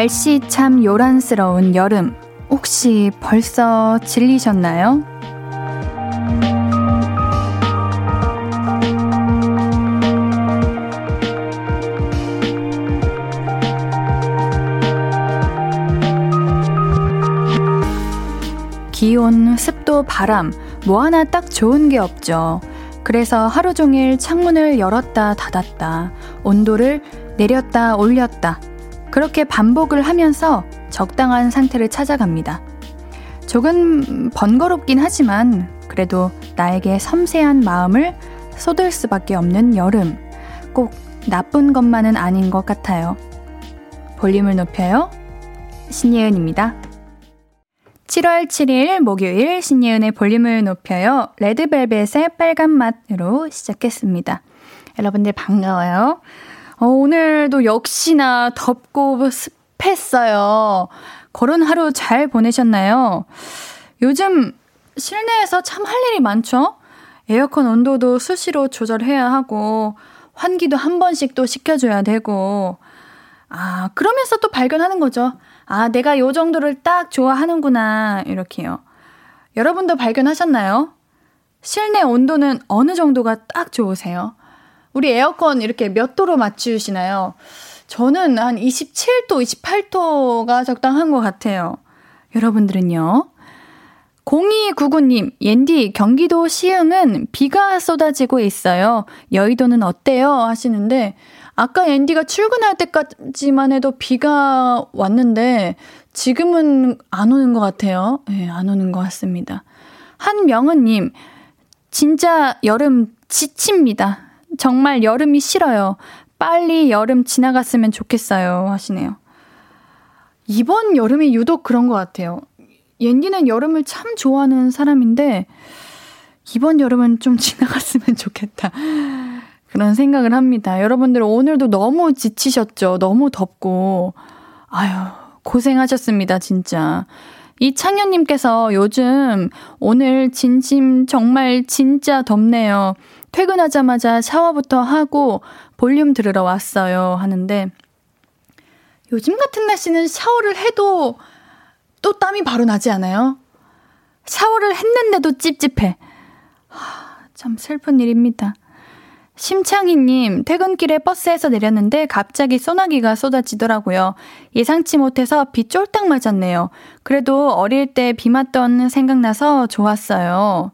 날씨 참 요란스러운 여름. 혹시 벌써 질리셨나요? 기온, 습도, 바람, 뭐 하나 딱 좋은 게 없죠. 그래서 하루 종일 창문을 열었다 닫았다, 온도를 내렸다 올렸다, 그렇게 반복을 하면서 적당한 상태를 찾아갑니다. 조금 번거롭긴 하지만 그래도 나에게 섬세한 마음을 쏟을 수밖에 없는 여름. 꼭 나쁜 것만은 아닌 것 같아요. 볼륨을 높여요. 신예은입니다. 7월 7일 목요일 신예은의 볼륨을 높여요. 레드벨벳의 빨간 맛으로 시작했습니다. 여러분들 반가워요. 어, 오늘도 역시나 덥고 습했어요. 그런 하루 잘 보내셨나요? 요즘 실내에서 참 할 일이 많죠? 에어컨 온도도 수시로 조절해야 하고, 환기도 한 번씩 또 시켜줘야 되고, 아, 그러면서 또 발견하는 거죠. 아, 내가 요 정도를 딱 좋아하는구나, 이렇게요. 여러분도 발견하셨나요? 실내 온도는 어느 정도가 딱 좋으세요? 우리 에어컨 이렇게 몇 도로 맞추시나요? 저는 한 27도, 28도가 적당한 것 같아요. 여러분들은요? 0299님, 옌디, 경기도 시흥은 비가 쏟아지고 있어요. 여의도는 어때요? 하시는데, 아까 옌디가 출근할 때까지만 해도 비가 왔는데, 지금은 안 오는 것 같아요. 예, 네, 안 오는 것 같습니다. 한명은님, 진짜 여름 지칩니다. 정말 여름이 싫어요. 빨리 여름 지나갔으면 좋겠어요. 하시네요. 이번 여름이 유독 그런 것 같아요. 옌디는 여름을 참 좋아하는 사람인데, 이번 여름은 좀 지나갔으면 좋겠다. 그런 생각을 합니다. 여러분들 오늘도 너무 지치셨죠? 너무 덥고. 아유, 고생하셨습니다, 진짜. 이창현님께서 요즘 오늘 진심 정말 진짜 덥네요. 퇴근하자마자 샤워부터 하고 볼륨 들으러 왔어요. 하는데, 요즘 같은 날씨는 샤워를 해도 또 땀이 바로 나지 않아요? 샤워를 했는데도 찝찝해. 하, 참 슬픈 일입니다. 심창희님, 퇴근길에 버스에서 내렸는데 갑자기 소나기가 쏟아지더라고요. 예상치 못해서 비 쫄딱 맞았네요. 그래도 어릴 때 비 맞던 생각나서 좋았어요.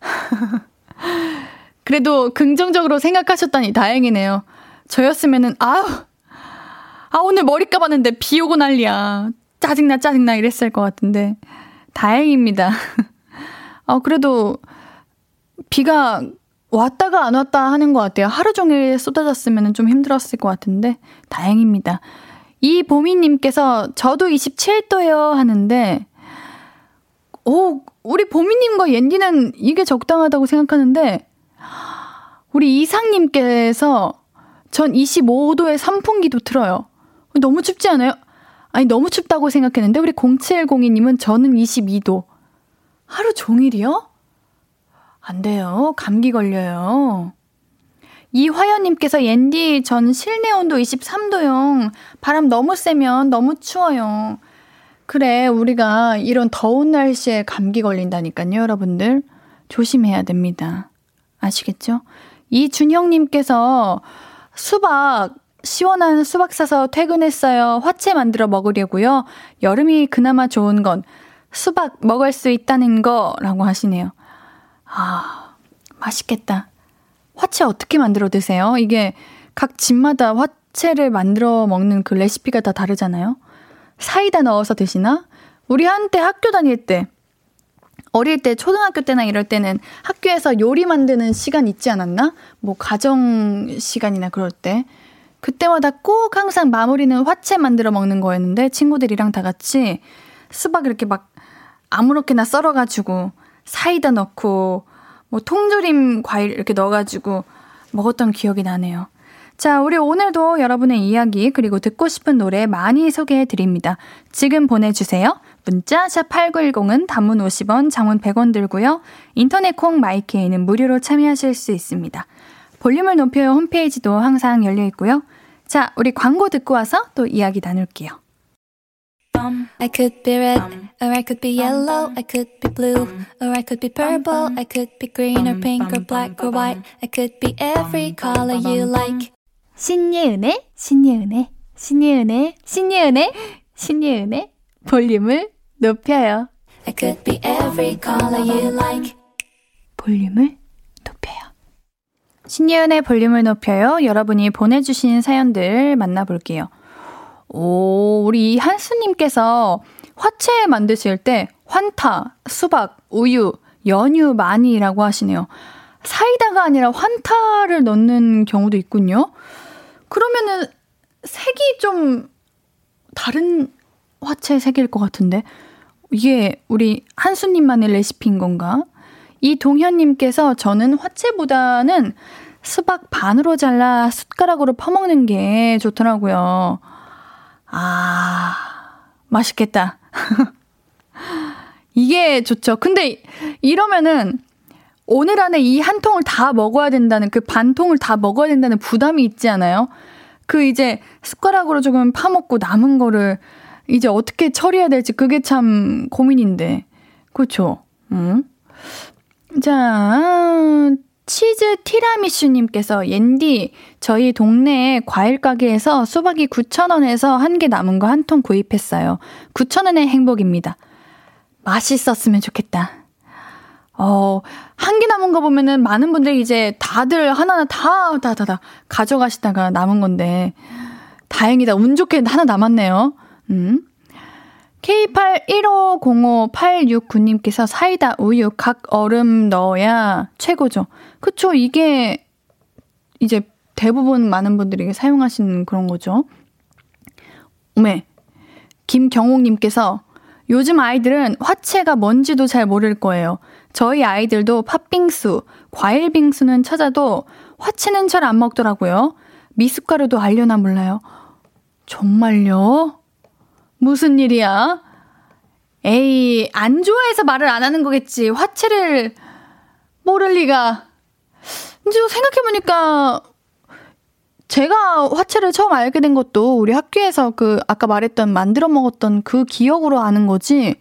그래도 긍정적으로 생각하셨다니 다행이네요. 저였으면은, 아우, 아, 오늘 머리 감았는데 비 오고 난리야. 짜증나, 짜증나 이랬을 것 같은데. 다행입니다. 어, 그래도 비가 왔다가 안 왔다 하는 것 같아요. 하루 종일 쏟아졌으면 좀 힘들었을 것 같은데, 다행입니다. 이 보미님께서 저도 27도요 하는데, 오, 우리 보미님과 옌디는 이게 적당하다고 생각하는데, 우리 이상님께서 전 25도의 선풍기도 틀어요. 너무 춥지 않아요? 아니, 너무 춥다고 생각했는데, 우리 0702님은 저는 22도. 하루 종일이요? 안 돼요. 감기 걸려요. 이화연님께서 옌디, 전 실내 온도 23도요. 바람 너무 세면 너무 추워요. 그래, 우리가 이런 더운 날씨에 감기 걸린다니까요, 여러분들. 조심해야 됩니다. 아시겠죠? 이준형님께서 수박, 시원한 수박 사서 퇴근했어요. 화채 만들어 먹으려고요. 여름이 그나마 좋은 건 수박 먹을 수 있다는 거라고 하시네요. 아, 맛있겠다. 화채 어떻게 만들어 드세요? 이게 각 집마다 화채를 만들어 먹는 그 레시피가 다 다르잖아요. 사이다 넣어서 드시나? 우리 한때 학교 다닐 때 어릴 때 초등학교 때나 이럴 때는 학교에서 요리 만드는 시간 있지 않았나? 뭐 가정 시간이나 그럴 때 그때마다 꼭 항상 마무리는 화채 만들어 먹는 거였는데 친구들이랑 다 같이 수박 이렇게 막 아무렇게나 썰어가지고 사이다 넣고 뭐 통조림 과일 이렇게 넣어가지고 먹었던 기억이 나네요. 자, 우리 오늘도 여러분의 이야기 그리고 듣고 싶은 노래 많이 소개해 드립니다. 지금 보내주세요. 문자 샵 8910은 단문 50원, 장문 100원 들고요. 인터넷 콩 마이케이는 무료로 참여하실 수 있습니다. 볼륨을 높여요 홈페이지도 항상 열려 있고요. 자, 우리 광고 듣고 와서 또 이야기 나눌게요. I could be red, or I could be yellow, I could be blue, or I could be purple, I could be green or pink or black or white, I could be every color you like. 신예은의, 신예은의, 신예은의, 신예은의, 신예은의 볼륨을 높여요. I could be every color you like. 볼륨을 높여요. 신예은의 볼륨을 높여요. 여러분이 보내주신 사연들 만나볼게요. 오, 우리 한수님께서 화채 만드실 때 환타, 수박, 우유, 연유 많이라고 하시네요. 사이다가 아니라 환타를 넣는 경우도 있군요. 그러면은 색이 좀 다른 화채 색일 것 같은데 이게 우리 한수님만의 레시피인 건가? 이 동현님께서 저는 화채보다는 수박 반으로 잘라 숟가락으로 퍼먹는 게 좋더라고요. 아, 맛있겠다. 이게 좋죠. 근데 이러면은 오늘 안에 이 한 통을 다 먹어야 된다는 그 반 통을 다 먹어야 된다는 부담이 있지 않아요? 그 이제 숟가락으로 조금 파먹고 남은 거를 이제 어떻게 처리해야 될지 그게 참 고민인데. 그렇죠? 응? 자, 치즈 티라미슈님께서 옌디 저희 동네 과일 가게에서 수박이 9,000원에서 한 개 남은 거 한 통 구입했어요. 9,000원의 행복입니다. 맛있었으면 좋겠다. 어, 한 개 남은 거 보면은 많은 분들이 이제 다들 하나하나 다, 다, 다, 다 가져가시다가 남은 건데, 다행이다. 운 좋게 하나 남았네요. 음. K81505869님께서 사이다, 우유, 각 얼음 넣어야 최고죠. 그쵸. 이게 이제 대부분 많은 분들이 사용하시는 그런 거죠. 오메. 김경옥님께서 요즘 아이들은 화채가 뭔지도 잘 모를 거예요. 저희 아이들도 팥빙수, 과일빙수는 찾아도 화채는 잘 안 먹더라고요. 미숫가루도 알려나 몰라요. 정말요? 무슨 일이야? 에이, 안 좋아해서 말을 안 하는 거겠지. 화채를 모를 리가. 이제 생각해보니까 제가 화채를 처음 알게 된 것도 우리 학교에서 그 아까 말했던 만들어 먹었던 그 기억으로 아는 거지.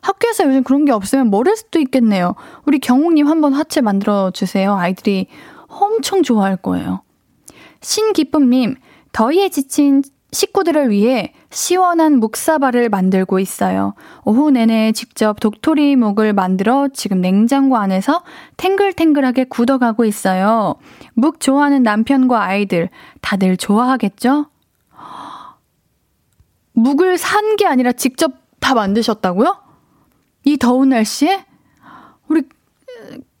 학교에서 요즘 그런 게 없으면 모를 수도 있겠네요. 우리 경욱님 한번 화채 만들어 주세요. 아이들이 엄청 좋아할 거예요. 신기쁨님, 더위에 지친 식구들을 위해 시원한 묵사발을 만들고 있어요. 오후 내내 직접 독토리 묵을 만들어 지금 냉장고 안에서 탱글탱글하게 굳어가고 있어요. 묵 좋아하는 남편과 아이들 다들 좋아하겠죠? 묵을 산 게 아니라 직접 다 만드셨다고요? 이 더운 날씨에? 우리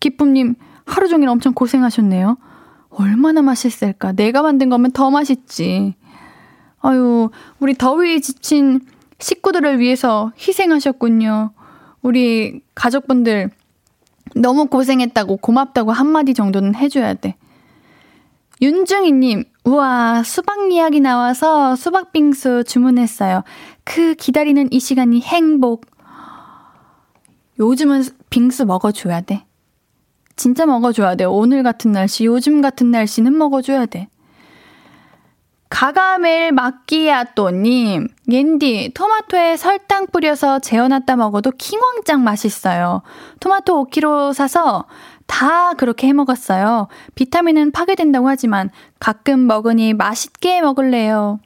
기쁨님 하루 종일 엄청 고생하셨네요. 얼마나 맛있을까? 내가 만든 거면 더 맛있지. 아유, 우리 더위에 지친 식구들을 위해서 희생하셨군요. 우리 가족분들 너무 고생했다고 고맙다고 한마디 정도는 해줘야 돼. 윤중이님, 우와, 수박 이야기 나와서 수박빙수 주문했어요. 그 기다리는 이 시간이 행복. 요즘은 빙수 먹어줘야 돼. 진짜 먹어줘야 돼. 오늘 같은 날씨, 요즘 같은 날씨는 먹어줘야 돼. 가가멜 마끼아또님, 옌디, 토마토에 설탕 뿌려서 재워놨다 먹어도 킹왕짱 맛있어요. 토마토 5kg 사서 다 그렇게 해 먹었어요. 비타민은 파괴된다고 하지만 가끔 먹으니 맛있게 먹을래요.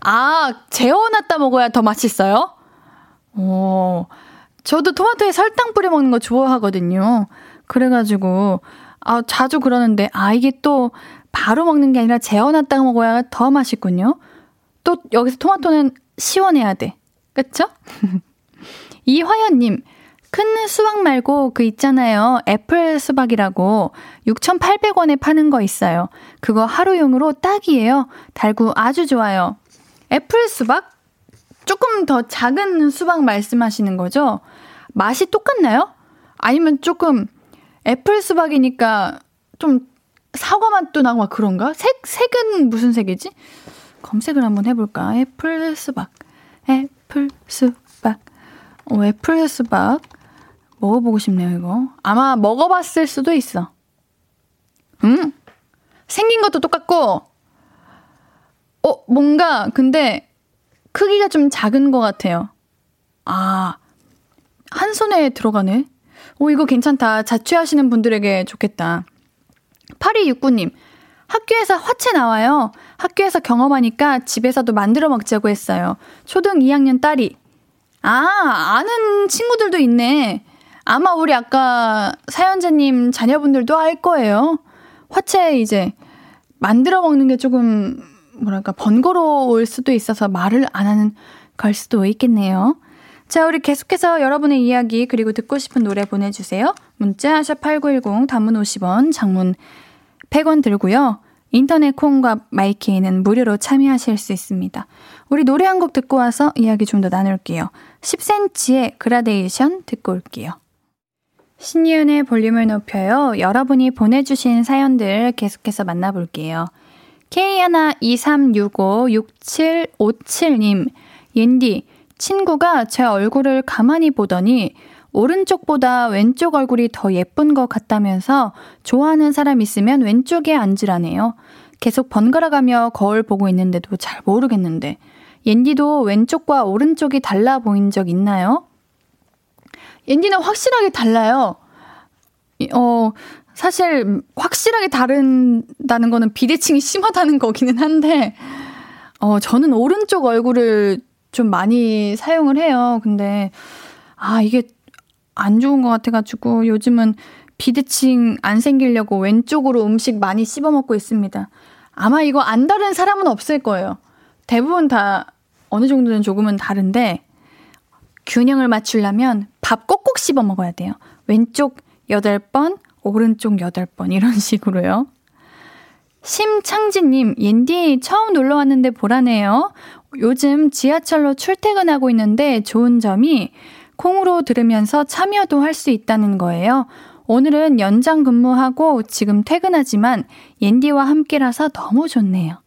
아, 재워놨다 먹어야 더 맛있어요? 오, 저도 토마토에 설탕 뿌려 먹는 거 좋아하거든요. 그래가지고, 아, 자주 그러는데, 아, 이게 또 바로 먹는 게 아니라 재워놨다가 먹어야 더 맛있군요. 또 여기서 토마토는 시원해야 돼. 그쵸? 이화연님, 큰 수박 말고 그 있잖아요. 애플 수박이라고 6,800원에 파는 거 있어요. 그거 하루용으로 딱이에요. 달고 아주 좋아요. 애플 수박? 조금 더 작은 수박 말씀하시는 거죠? 맛이 똑같나요? 아니면 조금 애플 수박이니까 좀 사과 맛도 나고 막 그런가? 색, 색은 무슨 색이지? 검색을 한번 해볼까? 애플 수박. 애플 수박. 어, 애플 수박. 먹어보고 싶네요, 이거. 아마 먹어봤을 수도 있어. 음? 생긴 것도 똑같고, 어, 뭔가, 근데, 크기가 좀 작은 것 같아요. 아, 한 손에 들어가네? 오, 이거 괜찮다. 자취하시는 분들에게 좋겠다. 8269님, 학교에서 화채 나와요. 학교에서 경험하니까 집에서도 만들어 먹자고 했어요. 초등 2학년 딸이. 아, 아는 친구들도 있네. 아마 우리 아까 사연자님 자녀분들도 알 거예요. 화채 이제 만들어 먹는 게 조금 뭐랄까 번거로울 수도 있어서 말을 안 하는 걸 수도 있겠네요. 자, 우리 계속해서 여러분의 이야기 그리고 듣고 싶은 노래 보내주세요. 문자 샵 8910 단문 50원 장문 100원 들고요. 인터넷 콩과 마이케이는 무료로 참여하실 수 있습니다. 우리 노래 한 곡 듣고 와서 이야기 좀 더 나눌게요. 10cm의 그라데이션 듣고 올게요. 신이은의 볼륨을 높여요. 여러분이 보내주신 사연들 계속해서 만나볼게요. K123656757님, 옌디, 친구가 제 얼굴을 가만히 보더니 오른쪽보다 왼쪽 얼굴이 더 예쁜 것 같다면서 좋아하는 사람 있으면 왼쪽에 앉으라네요. 계속 번갈아가며 거울 보고 있는데도 잘 모르겠는데 옌디도 왼쪽과 오른쪽이 달라 보인 적 있나요? 옌디는 확실하게 달라요. 어, 사실 확실하게 다른다는 거는 비대칭이 심하다는 거기는 한데 어, 저는 오른쪽 얼굴을 좀 많이 사용을 해요. 근데 아, 이게 안 좋은 것 같아가지고 요즘은 비대칭 안 생기려고 왼쪽으로 음식 많이 씹어 먹고 있습니다. 아마 이거 안 다른 사람은 없을 거예요. 대부분 다 어느 정도는 조금은 다른데 균형을 맞추려면 밥 꼭꼭 씹어 먹어야 돼요. 왼쪽 8번, 오른쪽 8번 이런 식으로요. 심창진님, 옌디 처음 놀러 왔는데 보라네요. 요즘 지하철로 출퇴근하고 있는데 좋은 점이 콩으로 들으면서 참여도 할 수 있다는 거예요. 오늘은 연장 근무하고 지금 퇴근하지만 옌디와 함께라서 너무 좋네요.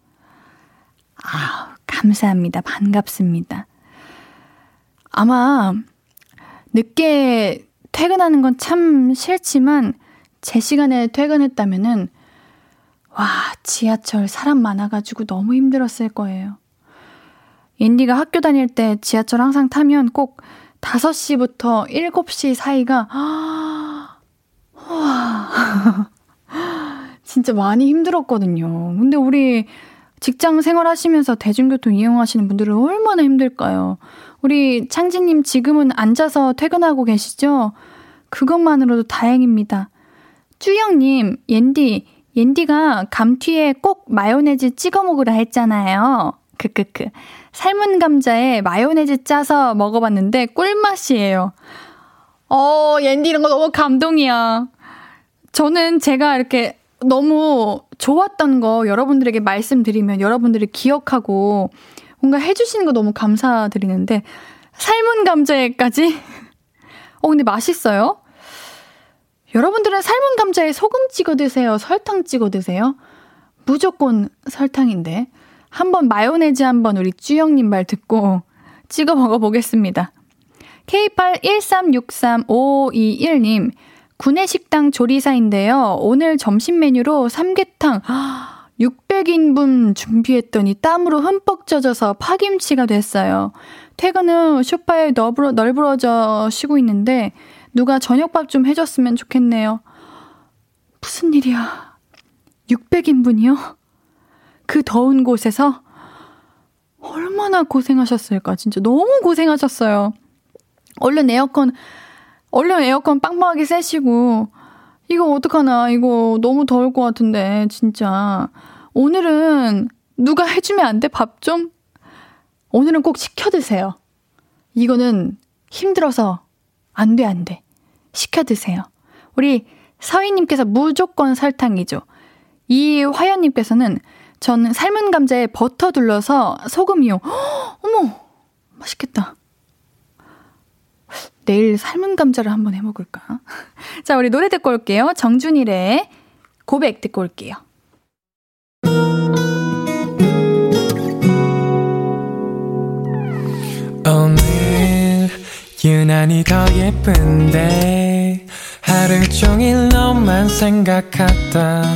아, 감사합니다. 반갑습니다. 아마 늦게 퇴근하는 건 참 싫지만 제 시간에 퇴근했다면은 와, 지하철 사람 많아가지고 너무 힘들었을 거예요. 옌디가 학교 다닐 때 지하철 항상 타면 꼭 5시부터 7시 사이가, 와, 진짜 많이 힘들었거든요. 근데 우리 직장 생활 하시면서 대중교통 이용하시는 분들은 얼마나 힘들까요? 우리 창진님 지금은 앉아서 퇴근하고 계시죠? 그것만으로도 다행입니다. 쭈영님, 옌디, 옌디가 감튀에 꼭 마요네즈 찍어 먹으라 했잖아요. 크크크. 삶은 감자에 마요네즈 짜서 먹어봤는데 꿀맛이에요. 어, 옌디 이런 거 너무 감동이야. 저는 제가 이렇게 너무 좋았던 거 여러분들에게 말씀드리면 여러분들이 기억하고 뭔가 해주시는 거 너무 감사드리는데 삶은 감자에까지 어 근데 맛있어요? 여러분들은 삶은 감자에 소금 찍어 드세요? 설탕 찍어 드세요? 무조건 설탕인데 한번 마요네즈 한번 우리 쭈영님 말 듣고 찍어 먹어보겠습니다. K81363521님 구내식당 조리사인데요. 오늘 점심 메뉴로 삼계탕 600인분 준비했더니 땀으로 흠뻑 젖어서 파김치가 됐어요. 퇴근 후 쇼파에 널브러, 널브러져 쉬고 있는데 누가 저녁밥 좀 해줬으면 좋겠네요. 무슨 일이야. 600인분이요? 그 더운 곳에서 얼마나 고생하셨을까. 진짜 너무 고생하셨어요. 얼른 에어컨 얼른 에어컨 빵빵하게 쐬시고, 이거 어떡하나, 이거 너무 더울 것 같은데, 진짜. 오늘은 누가 해주면 안 돼? 밥 좀? 오늘은 꼭 시켜 드세요. 이거는 힘들어서 안 돼, 안 돼. 시켜 드세요. 우리 서희님께서 무조건 설탕이죠. 이 화연님께서는 저는 삶은 감자에 버터 둘러서 소금이요. 허, 어머, 맛있겠다. 내일 삶은 감자를 한번 해 먹을까? 자, 우리 노래 듣고 올게요. 정준일의 고백 듣고 올게요. 오늘 유난히 더 예쁜데 하루 종일 너만 생각하다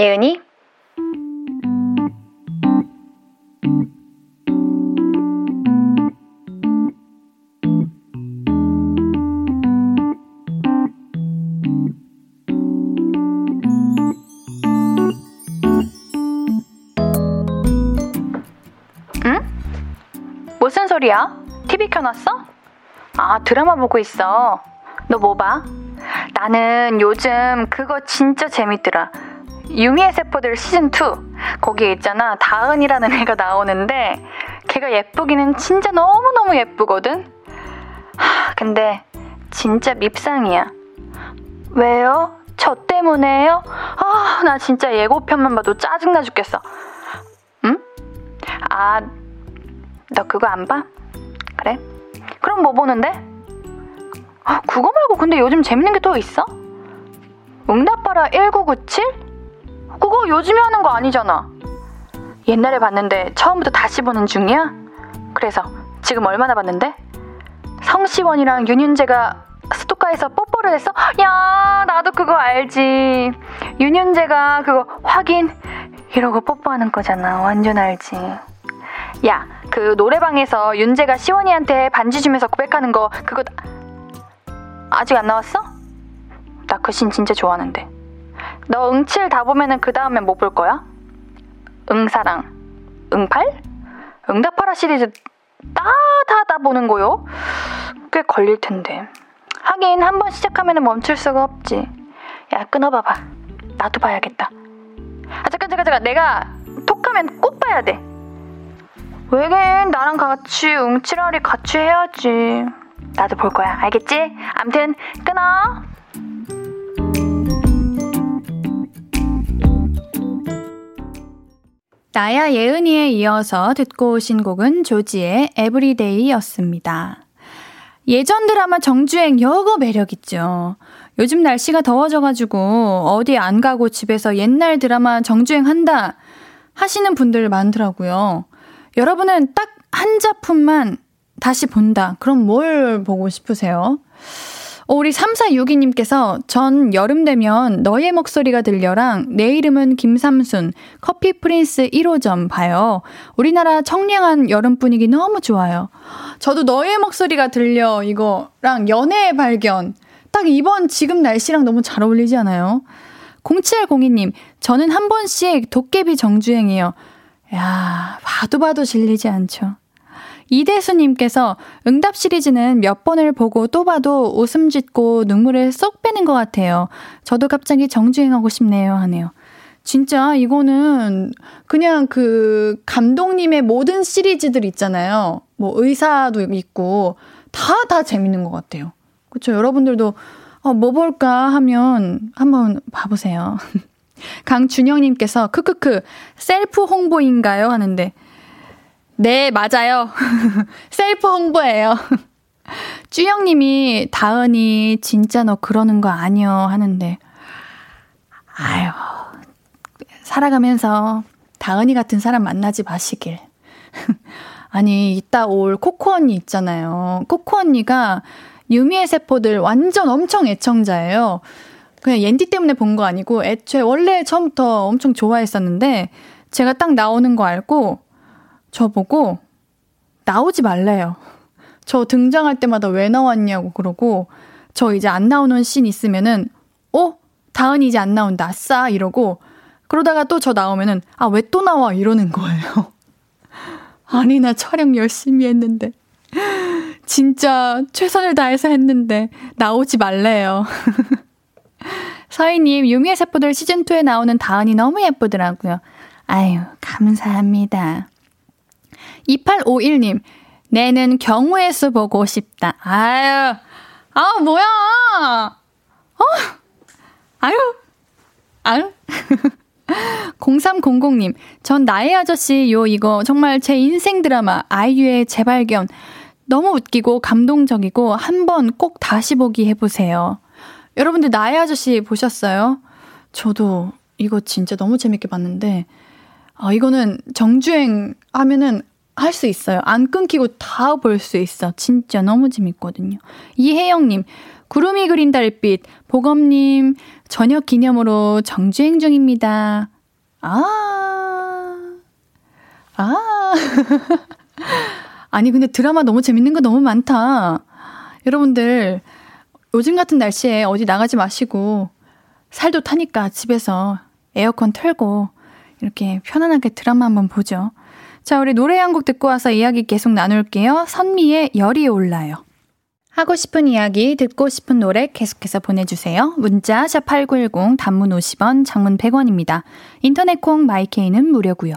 예은이. 무슨 소리야? TV 켜놨어? 아, 드라마 보고 있어. 너 뭐 봐? 나는 요즘 그거 진짜 재밌더라. 유미의 세포들 시즌2. 거기에 있잖아. 다은이라는 애가 나오는데, 걔가 예쁘기는 진짜 너무너무 예쁘거든? 하, 근데, 진짜 밉상이야. 왜요? 저 때문에요? 아, 나 진짜 예고편만 봐도 짜증나 죽겠어. 응? 아, 너 그거 안 봐? 그래? 그럼 뭐 보는데? 아, 그거 말고 근데 요즘 재밌는 게 또 있어? 응답하라 1997? 그거 요즘에 하는 거 아니잖아. 옛날에 봤는데 처음부터 다시 보는 중이야? 그래서 지금 얼마나 봤는데? 성시원이랑 윤윤재가 스토카에서 뽀뽀를 했어? 야, 나도 그거 알지. 윤윤재가 그거 확인 이러고 뽀뽀하는 거잖아. 완전 알지. 야, 그 노래방에서 윤재가 시원이한테 반지 주면서 고백하는 거 그거 아직 안 나왔어? 나 그 신 진짜 좋아하는데. 너 응칠 다 보면은 그 다음엔 뭐볼 거야? 응사랑, 응팔? 응답하라 시리즈 따다다 보는 거요? 꽤 걸릴 텐데. 하긴 한 번 시작하면 멈출 수가 없지. 야, 끊어봐봐. 나도 봐야겠다. 아, 잠깐, 잠깐, 잠깐. 내가 톡하면 꼭 봐야 돼. 왜긴 나랑 같이 웅치라리 같이 해야지. 나도 볼 거야. 알겠지? 암튼 끊어. 나야 예은이에 이어서 듣고 오신 곡은 조지의 Everyday였습니다. 예전 드라마 정주행 여거 매력있죠. 요즘 날씨가 더워져가지고 어디 안 가고 집에서 옛날 드라마 정주행 한다 하시는 분들 많더라고요. 여러분은 딱 한 작품만 다시 본다. 그럼 뭘 보고 싶으세요? 어, 우리 3462님께서 전 여름 되면 너의 목소리가 들려랑 내 이름은 김삼순 커피 프린스 1호점 봐요. 우리나라 청량한 여름 분위기 너무 좋아요. 저도 너의 목소리가 들려 이거랑 연애의 발견 딱 이번 지금 날씨랑 너무 잘 어울리지 않아요? 0702님, 저는 한 번씩 도깨비 정주행이요. 야, 봐도 봐도 질리지 않죠. 이대수님께서 응답 시리즈는 몇 번을 보고 또 봐도 웃음 짓고 눈물을 쏙 빼는 것 같아요. 저도 갑자기 정주행하고 싶네요. 하네요. 진짜 이거는 그냥 그 감독님의 모든 시리즈들 있잖아요. 뭐 의사도 있고 다 다 재밌는 것 같아요. 그렇죠. 여러분들도 어, 뭐 볼까 하면 한번 봐보세요. 강준영님께서 크크크 셀프 홍보인가요? 하는데 네 맞아요. 셀프 홍보예요. 쭈영님이 다은이 진짜 너 그러는 거 아니여 하는데 아유 살아가면서 다은이 같은 사람 만나지 마시길. 아니 이따 올 코코 언니 있잖아요. 코코 언니가 유미의 세포들 완전 엄청 애청자예요. 그냥 옌디 때문에 본 거 아니고 애초에 원래 처음부터 엄청 좋아했었는데 제가 딱 나오는 거 알고 저보고 나오지 말래요. 저 등장할 때마다 왜 나왔냐고 그러고 저 이제 안 나오는 씬 있으면은 어? 다은이 이제 안 나온다. 아싸 이러고 그러다가 또 저 나오면은 아 왜 또 나와 이러는 거예요. 아니 나 촬영 열심히 했는데 진짜 최선을 다해서 했는데 나오지 말래요. 서희님, 유미의 세포들 시즌 2에 나오는 다은이 너무 예쁘더라고요. 아유, 감사합니다. 2851님, 내는 경우의 수 보고 싶다. 아유, 아, 뭐야! 어? 아유, 아유. 0300님, 전 나의 아저씨 요 이거 정말 제 인생 드라마 아이유의 재발견. 너무 웃기고 감동적이고 한 번 꼭 다시 보기 해보세요. 여러분들 나의 아저씨 보셨어요? 저도 이거 진짜 너무 재밌게 봤는데, 아, 이거는 정주행 하면은 할 수 있어요. 안 끊기고 다 볼 수 있어. 진짜 너무 재밌거든요. 이혜영님, 구름이 그린 달빛, 보검님, 저녁 기념으로 정주행 중입니다. 아, 아. 아니, 근데 드라마 너무 재밌는 거 너무 많다. 여러분들, 요즘 같은 날씨에 어디 나가지 마시고, 살도 타니까 집에서 에어컨 틀고, 이렇게 편안하게 드라마 한번 보죠. 자, 우리 노래 한 곡 듣고 와서 이야기 계속 나눌게요. 선미의 열이 올라요. 하고 싶은 이야기, 듣고 싶은 노래 계속해서 보내주세요. 문자 샵8910 단문 50원, 장문 100원입니다. 인터넷 콩 마이케이는 무료고요.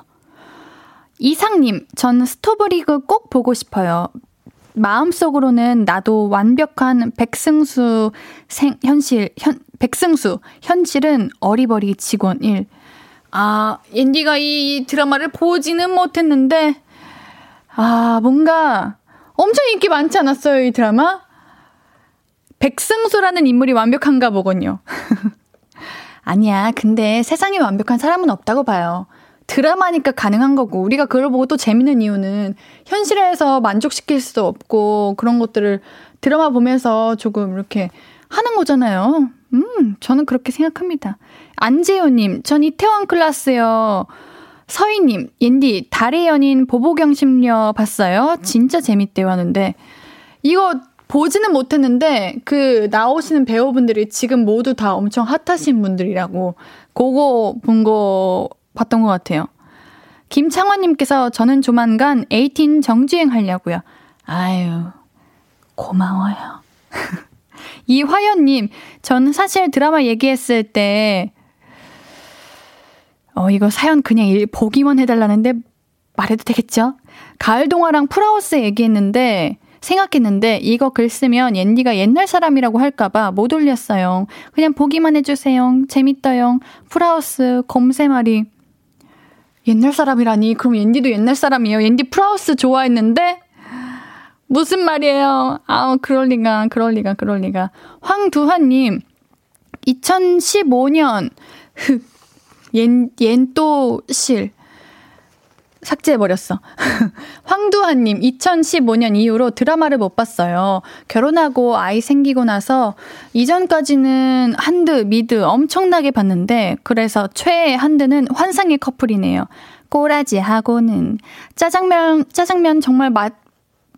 이상님, 전 스토브리그 꼭 보고 싶어요. 마음속으로는 나도 완벽한 백승수 생, 현실, 현, 백승수, 현실은 어리버리 직원 1. 아, 앤디가 이 드라마를 보지는 못했는데, 아, 뭔가 엄청 인기 많지 않았어요, 이 드라마? 백승수라는 인물이 완벽한가 보군요. 아니야, 근데 세상에 완벽한 사람은 없다고 봐요. 드라마니까 가능한 거고, 우리가 그걸 보고 또 재밌는 이유는 현실에서 만족시킬 수도 없고, 그런 것들을 드라마 보면서 조금 이렇게 하는 거잖아요. 음, 저는 그렇게 생각합니다. 안재호님, 전 이태원 클라스요. 서희님, 옌디, 달의 연인 보보경심녀 봤어요? 진짜 재밌대요 하는데, 이거 보지는 못했는데, 그, 나오시는 배우분들이 지금 모두 다 엄청 핫하신 분들이라고, 그거 본 거 봤던 것 같아요. 김창원님께서 저는 조만간 에이틴 정주행 하려고요. 아유, 고마워요. 이화연님, 전 사실 드라마 얘기했을 때, 어, 이거 사연 그냥 일, 보기만 해달라는데 말해도 되겠죠? 가을 동화랑 풀하우스 얘기했는데, 생각했는데, 이거 글 쓰면 옌디가 옛날 사람이라고 할까봐 못 올렸어요. 그냥 보기만 해주세요. 재밌다요. 풀하우스, 곰새말이. 옛날 사람이라니? 그럼 옌디도 옛날 사람이에요. 옌디 풀하우스 좋아했는데? 무슨 말이에요? 아우, 그럴리가, 그럴리가, 그럴리가. 황두환님, 2015년, 흑, 옌, 옌또 실. 삭제해버렸어. 황두환님, 2015년 이후로 드라마를 못 봤어요. 결혼하고 아이 생기고 나서 이전까지는 한드, 미드 엄청나게 봤는데, 그래서 최애 한드는 환상의 커플이네요. 꼬라지하고는 짜장면, 짜장면 정말 맛,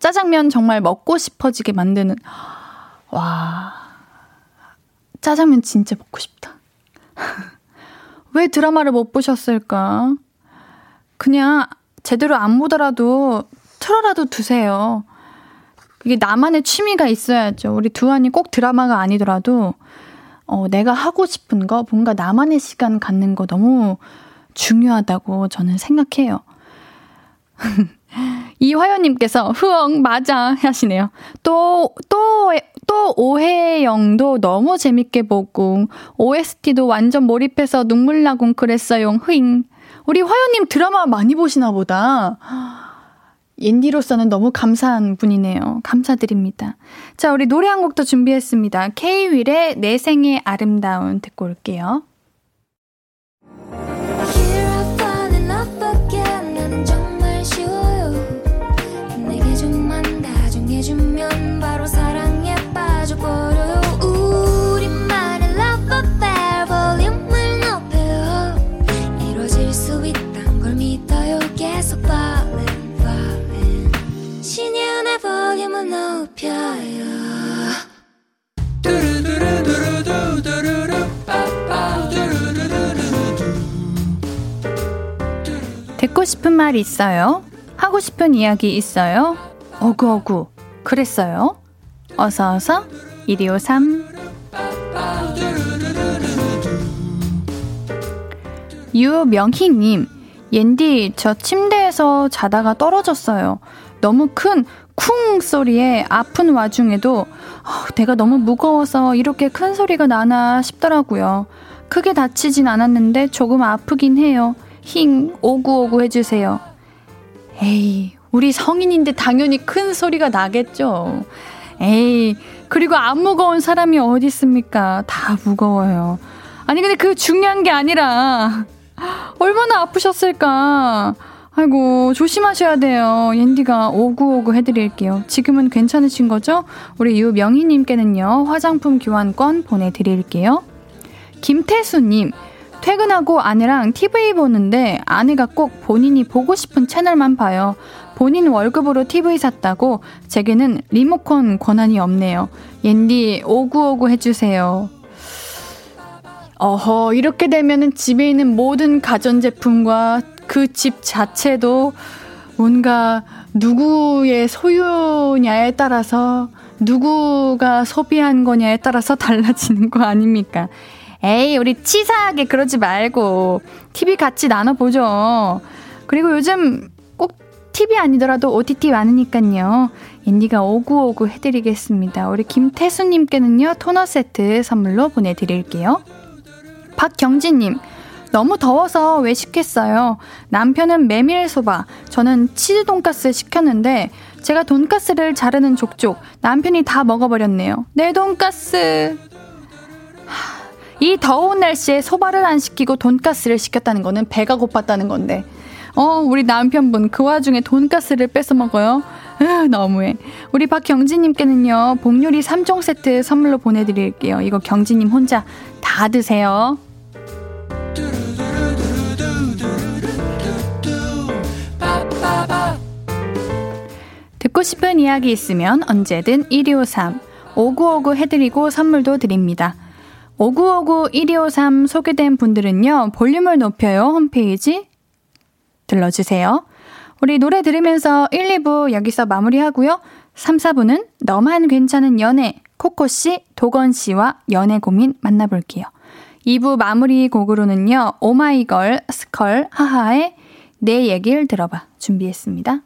짜장면 정말 먹고 싶어지게 만드는, 와, 짜장면 진짜 먹고 싶다. 왜 드라마를 못 보셨을까? 그냥 제대로 안 보더라도 틀어라도 두세요. 이게 나만의 취미가 있어야죠. 우리 두한이 꼭 드라마가 아니더라도, 어, 내가 하고 싶은 거, 뭔가 나만의 시간 갖는 거 너무 중요하다고 저는 생각해요. 이화연님께서 흐엉 맞아 하시네요. 또 또 또 오해영도 너무 재밌게 보고 OST도 완전 몰입해서 눈물 나곤 그랬어요. 흐잉. 우리 화연님 드라마 많이 보시나 보다. 옌디로서는 너무 감사한 분이네요. 감사드립니다. 자, 우리 노래 한 곡도 준비했습니다. K-윌의 내 생의 아름다운 듣고 올게요. 듣고 싶은 말 있어요? 하고 싶은 이야기 있어요? 어구어구 그랬어요? 어서어서 1253 유명희님 옌디 저 침대에서 자다가 떨어졌어요. 너무 큰 쿵 소리에 아픈 와중에도 어, 내가 너무 무거워서 이렇게 큰 소리가 나나 싶더라고요. 크게 다치진 않았는데 조금 아프긴 해요. 힝, 오구오구 해주세요. 에이, 우리 성인인데 당연히 큰 소리가 나겠죠. 에이, 그리고 안 무거운 사람이 어디 있습니까? 다 무거워요. 아니, 근데 그 중요한 게 아니라, 얼마나 아프셨을까? 아이고, 조심하셔야 돼요. 옌디가 오구오구 해드릴게요. 지금은 괜찮으신 거죠? 우리 유명희님께는요, 화장품 교환권 보내드릴게요. 김태수님, 퇴근하고 아내랑 TV 보는데 아내가 꼭 본인이 보고 싶은 채널만 봐요. 본인 월급으로 TV 샀다고 제게는 리모컨 권한이 없네요. 옌디 오구오구 해주세요. 어허, 이렇게 되면은 집에 있는 모든 가전제품과 그 집 자체도 뭔가 누구의 소유냐에 따라서 누구가 소비한 거냐에 따라서 달라지는 거 아닙니까? 에이, 우리 치사하게 그러지 말고 TV 같이 나눠보죠. 그리고 요즘 꼭 TV 아니더라도 OTT 많으니까요. 인디가 오구오구 해드리겠습니다. 우리 김태수님께는요, 토너 세트 선물로 보내드릴게요. 박경진님, 너무 더워서 외식했어요. 남편은 메밀소바, 저는 치즈 돈가스 시켰는데 제가 돈가스를 자르는 족족 남편이 다 먹어버렸네요. 내 돈가스. 이 더운 날씨에 소바를 안 시키고 돈가스를 시켰다는 거는 배가 고팠다는 건데. 어, 우리 남편분 그 와중에 돈가스를 뺏어 먹어요. 으, 너무해. 우리 박경진님께는요, 복요리 3종 세트 선물로 보내드릴게요. 이거 경진님 혼자 다 드세요. 듣고 싶은 이야기 있으면 언제든 1253, 5959 해드리고 선물도 드립니다. 5959 1253 소개된 분들은요, 볼륨을 높여요 홈페이지 들러주세요. 우리 노래 들으면서 1, 2부 여기서 마무리하고요. 3, 4부는 너만 괜찮은 연애, 코코씨, 도건씨와 연애 고민 만나볼게요. 2부 마무리 곡으로는요, 오마이걸, 스컬, 하하의 내 얘기를 들어봐 준비했습니다.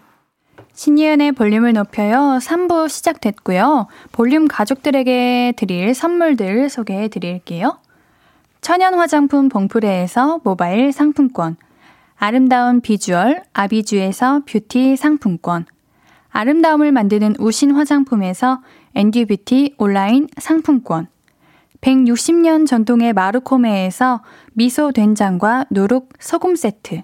신예은의 볼륨을 높여요. 3부 시작됐고요. 볼륨 가족들에게 드릴 선물들 소개해 드릴게요. 천연 화장품 봉프레에서 모바일 상품권. 아름다운 비주얼 아비주에서 뷰티 상품권. 아름다움을 만드는 우신 화장품에서 엔듀뷰티 온라인 상품권. 160년 전통의 마르코메에서 미소 된장과 누룩 소금 세트.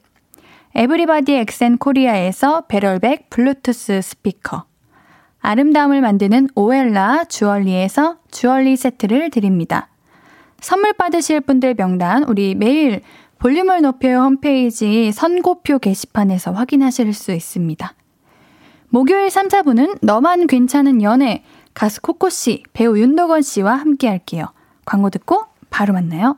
everybody 엑센 코리아에서 barrel bag 블루투스 스피커. 아름다움을 만드는 오엘라 주얼리에서 주얼리 세트를 드립니다. 선물 받으실 분들 명단 우리 매일 볼륨을 높여요 홈페이지 선고표 게시판에서 확인하실 수 있습니다. 목요일 3, 4분은 너만 괜찮은 연애 가수 코코씨, 배우 윤도건 씨와 함께 할게요. 광고 듣고 바로 만나요.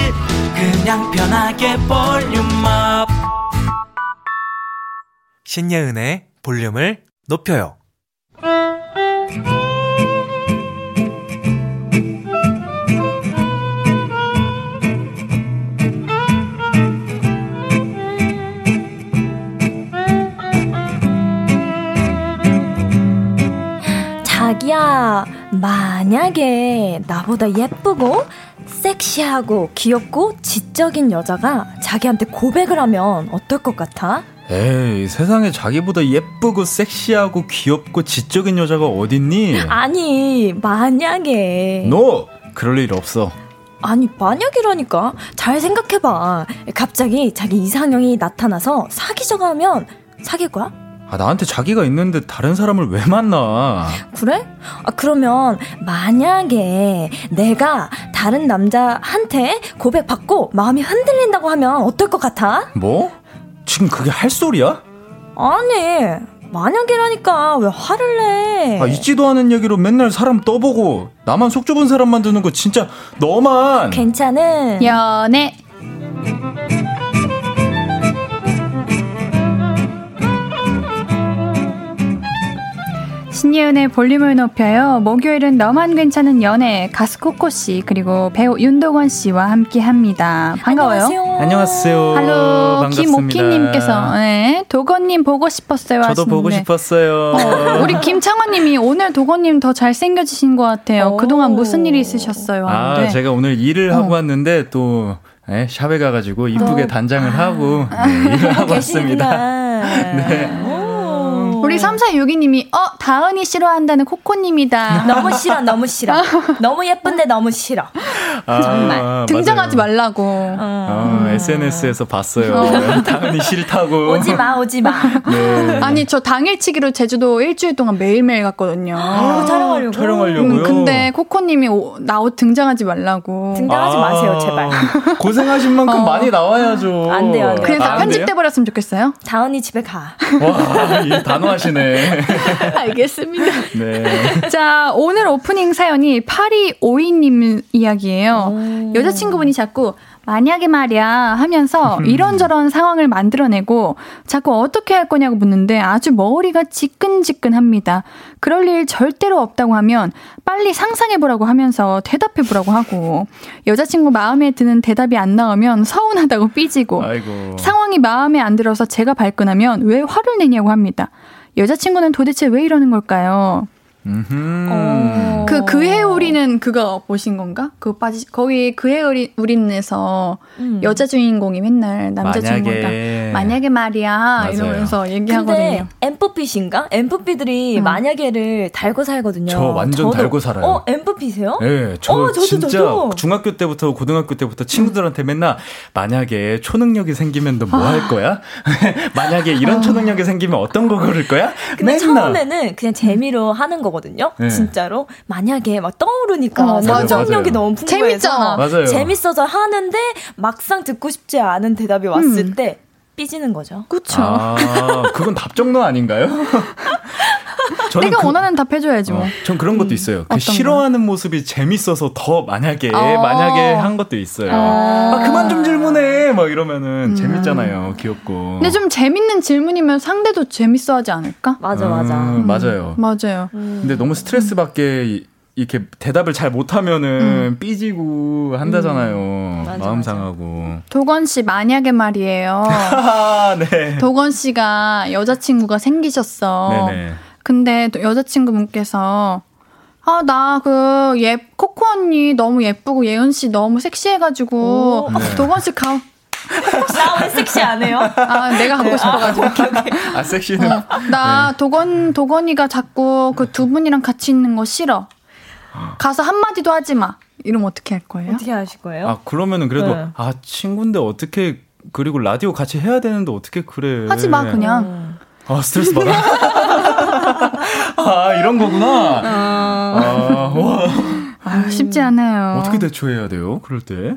그냥 편하게 볼륨업 신예은의 볼륨을 높여요. 자기야, 만약에 나보다 예쁘고 섹시하고 귀엽고 지적인 여자가 자기한테 고백을 하면 어떨 것 같아? 에이, 세상에 자기보다 예쁘고 섹시하고 귀엽고 지적인 여자가 어딨니? 아니, 만약에. 너! 그럴 일 없어. 아니, 만약이라니까. 잘 생각해봐. 갑자기 자기 이상형이 나타나서 사귀자고 하면 사귈 거야? 아, 나한테 자기가 있는데 다른 사람을 왜 만나? 그래? 아, 그러면 만약에 내가 다른 남자한테 고백받고 마음이 흔들린다고 하면 어떨 것 같아? 뭐? 지금 그게 할 소리야? 아니, 만약이라니까 왜 화를 내? 아, 있지도 않은 얘기로 맨날 사람 떠보고 나만 속 좁은 사람 만드는 거 진짜 너만. 괜찮은 연애. 신예은의 볼륨을 높여요. 목요일은 너만 괜찮은 연애 가수 코코 씨 그리고 배우 윤도건 씨와 함께합니다. 반가워요. 안녕하세요. 안녕하세요. 할로 반갑습니다. 김오키님께서 네, 도건님 보고 싶었어요. 저도 보고 하시는데. 싶었어요. 어, 우리 김창원님이 오늘 도건님 더 잘생겨지신 것 같아요. 오. 그동안 무슨 일이 있으셨어요? 아, 하는데. 제가 오늘 일을 하고 어. 왔는데 또 예, 샵에 가가지고 이쁘게 너- 단장을 하고 네, 일을 하고 왔습니다. 네. 우리 3462님이 어 다은이 싫어한다는 코코님이다. 너무 싫어, 너무 싫어. 너무 예쁜데 너무 싫어. 아, 정말. 등장하지 맞아요. 말라고. 어, SNS에서 봤어요. 당연히 싫다고. 오지 마, 오지 마. 네. 아니 저 당일치기로 제주도 일주일 동안 매일매일 갔거든요. 어, 촬영하려고. 촬영하려고요. 음, 근데 코코님이 나 옷 등장하지 말라고. 등장하지 마세요, 제발. 고생하신 만큼 어. 많이 나와야죠. 안 돼요, 안 돼요. 그냥 다 아, 안 편집돼 버렸으면 좋겠어요. 다은이 집에 가. 와, 이 단호하시 네. 알겠습니다. 네. 자, 오늘 오프닝 사연이 8252님 이야기예요. 여자친구분이 자꾸 만약에 말이야 하면서 이런저런 상황을 만들어내고 자꾸 어떻게 할 거냐고 묻는데 아주 머리가 지끈지끈합니다. 그럴 일 절대로 없다고 하면 빨리 상상해보라고 하면서 대답해보라고 하고 여자친구 마음에 드는 대답이 안 나오면 서운하다고 삐지고 아이고. 상황이 마음에 안 들어서 제가 발끈하면 왜 화를 내냐고 합니다. 여자친구는 도대체 왜 이러는 걸까요? 어. 그 그해 우리는 그거 보신 건가? 그 빠지 거기 그해 우리 우리는에서 음. 여자 주인공이 맨날 남자 만약에. 주인공이다. 만약에 말이야 맞아요. 이러면서 얘기하거든요. 엠프핏인가? 엠프피들이 음. 만약에를 달고 살거든요. 저 완전 저도- 달고 살아요. 어, 엠프핏이에요? 네, 저 어, 저도, 진짜 저도. 중학교 때부터 고등학교 때부터 친구들한테 맨날 만약에 초능력이 생기면 너 뭐 할 거야? 만약에 이런 초능력이 생기면 어떤 거 고를 거야? 근데 맨날. 처음에는 그냥 재미로 하는 거 거든요. 네. 진짜로 만약에 막 떠오르니까 어, 상상력이. 너무 풍부해서 재밌잖아. 맞아요. 재밌어서 하는데 막상 듣고 싶지 않은 대답이 왔을 음. 때 삐지는 거죠. 그쵸. 아, 그건 답정너 아닌가요? 저는 내가 그- 원하는 답 해줘야지 뭐. 어, 전 그런 것도 있어요. 그 싫어하는 모습이 재밌어서 더 만약에 어. 만약에 한 것도 있어요. 어. 아 그만 좀 질문해. 막 이러면은 재밌잖아요. 귀엽고. 근데 좀 재밌는 질문이면 상대도 재밌어하지 않을까? 맞아, 맞아. 음, 맞아요. 맞아요. 근데 너무 스트레스 받게 이- 이렇게 대답을 잘 못하면은 삐지고 한다잖아요. 음. 맞아, 마음 맞아. 상하고. 도건 씨 만약에 말이에요. 아, 네. 도건 씨가 여자친구가 생기셨어. 네네. 근데 또 여자친구분께서 아, 나 그, 예, 코코 언니 너무 예쁘고 예은 씨 너무 섹시해가지고, 오. 아, 도건 씨 가, 나왜 섹시 안 해요? 아, 내가 갖고 싶어가지고. 아 섹시는 나 도건, 도건이가 자꾸 그 두 분이랑 같이 있는 거 싫어. 가서 한마디도 하지 마. 이러면 어떻게 할 거예요? 어떻게 하실 거예요? 아 그러면은 그래도 네. 아 친구인데 어떻게 그리고 라디오 같이 해야 되는데 어떻게 그래? 하지 마, 그냥. 음. 아 스트레스 받아. 아 이런 거구나. 아, 와. 아, 쉽지 않아요. 어떻게 대처해야 돼요? 그럴 때?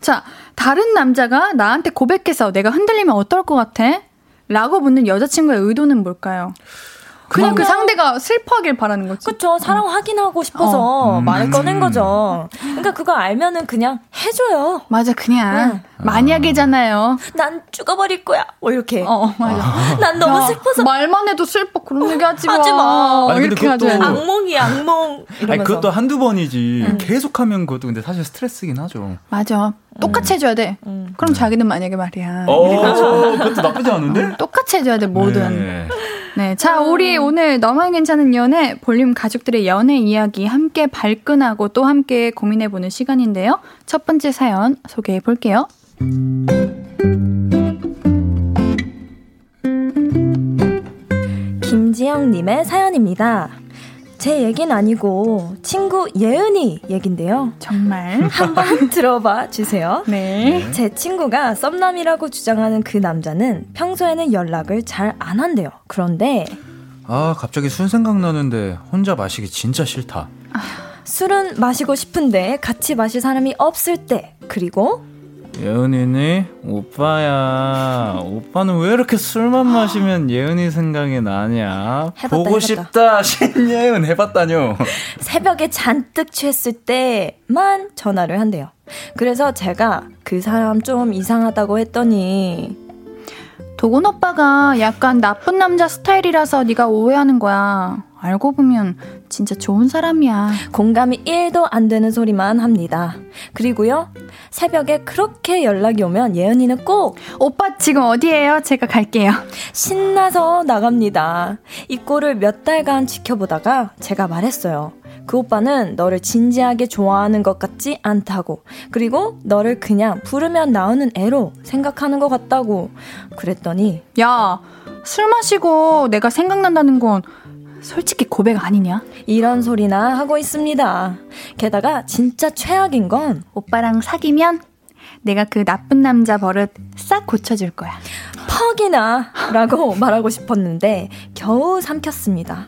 자, 다른 남자가 나한테 고백해서 내가 흔들리면 어떨 것 같아? 라고 묻는 여자친구의 의도는 뭘까요? 그냥 그 상대가 슬퍼하길 바라는 거지. 그쵸. 사랑 확인하고 싶어서 어. 음. 말을 꺼낸 거죠. 그러니까 그거 알면은 그냥 해줘요. 맞아, 그냥. 네. 만약이잖아요. 난 죽어버릴 거야. 뭐 이렇게. 어, 어 맞아. 난 너무 야, 슬퍼서. 말만 해도 슬퍼. 그런 얘기 하지 마. 하지 마. 아니, 이렇게 하죠. 악몽이 악몽. 이러면서. 아니, 그것도 한두 번이지. 음. 계속하면 그것도 근데 사실 스트레스긴 하죠. 맞아. 똑같이 음. 해줘야 돼. 음. 그럼 자기는 만약에 말이야. 어, 그것도 나쁘지 않은데? 똑같이 해줘야 돼, 뭐든. 네. 네. 자, 우리 오늘 너만 괜찮은 연애, 볼륨 가족들의 연애 이야기 함께 발끈하고 또 함께 고민해보는 시간인데요. 첫 번째 사연 소개해 볼게요. 김지영님의 사연입니다. 제 얘긴 아니고 친구 예은이 얘긴데요. 정말 한번 들어봐 주세요. 네. 제 친구가 썸남이라고 주장하는 그 남자는 평소에는 연락을 잘 안 한대요. 그런데 아 갑자기 술 생각나는데 혼자 마시기 진짜 싫다. 술은 마시고 싶은데 같이 마실 사람이 없을 때 그리고 예은이니? 오빠야. 오빠는 왜 이렇게 술만 마시면 예은이 생각이 나냐? 해봤다, 보고 해봤다. 싶다. 신예은 해봤다뇨. 새벽에 잔뜩 취했을 때만 전화를 한대요. 그래서 제가 그 사람 좀 이상하다고 했더니 도곤 오빠가 약간 나쁜 남자 스타일이라서 네가 오해하는 거야. 알고 보면 진짜 좋은 사람이야. 공감이 1도 안 되는 소리만 합니다. 그리고요, 새벽에 그렇게 연락이 오면 예은이는 꼭 오빠 지금 어디에요? 제가 갈게요. 신나서 나갑니다. 이 꼴을 몇 달간 지켜보다가 제가 말했어요. 그 오빠는 너를 진지하게 좋아하는 것 같지 않다고. 그리고 너를 그냥 부르면 나오는 애로 생각하는 것 같다고. 그랬더니, 야, 술 마시고 내가 생각난다는 건 솔직히 고백 아니냐? 이런 소리나 하고 있습니다. 게다가 진짜 최악인 건 오빠랑 사귀면 내가 그 나쁜 남자 버릇 싹 고쳐줄 거야. 퍽이나 라고 말하고 싶었는데 겨우 삼켰습니다.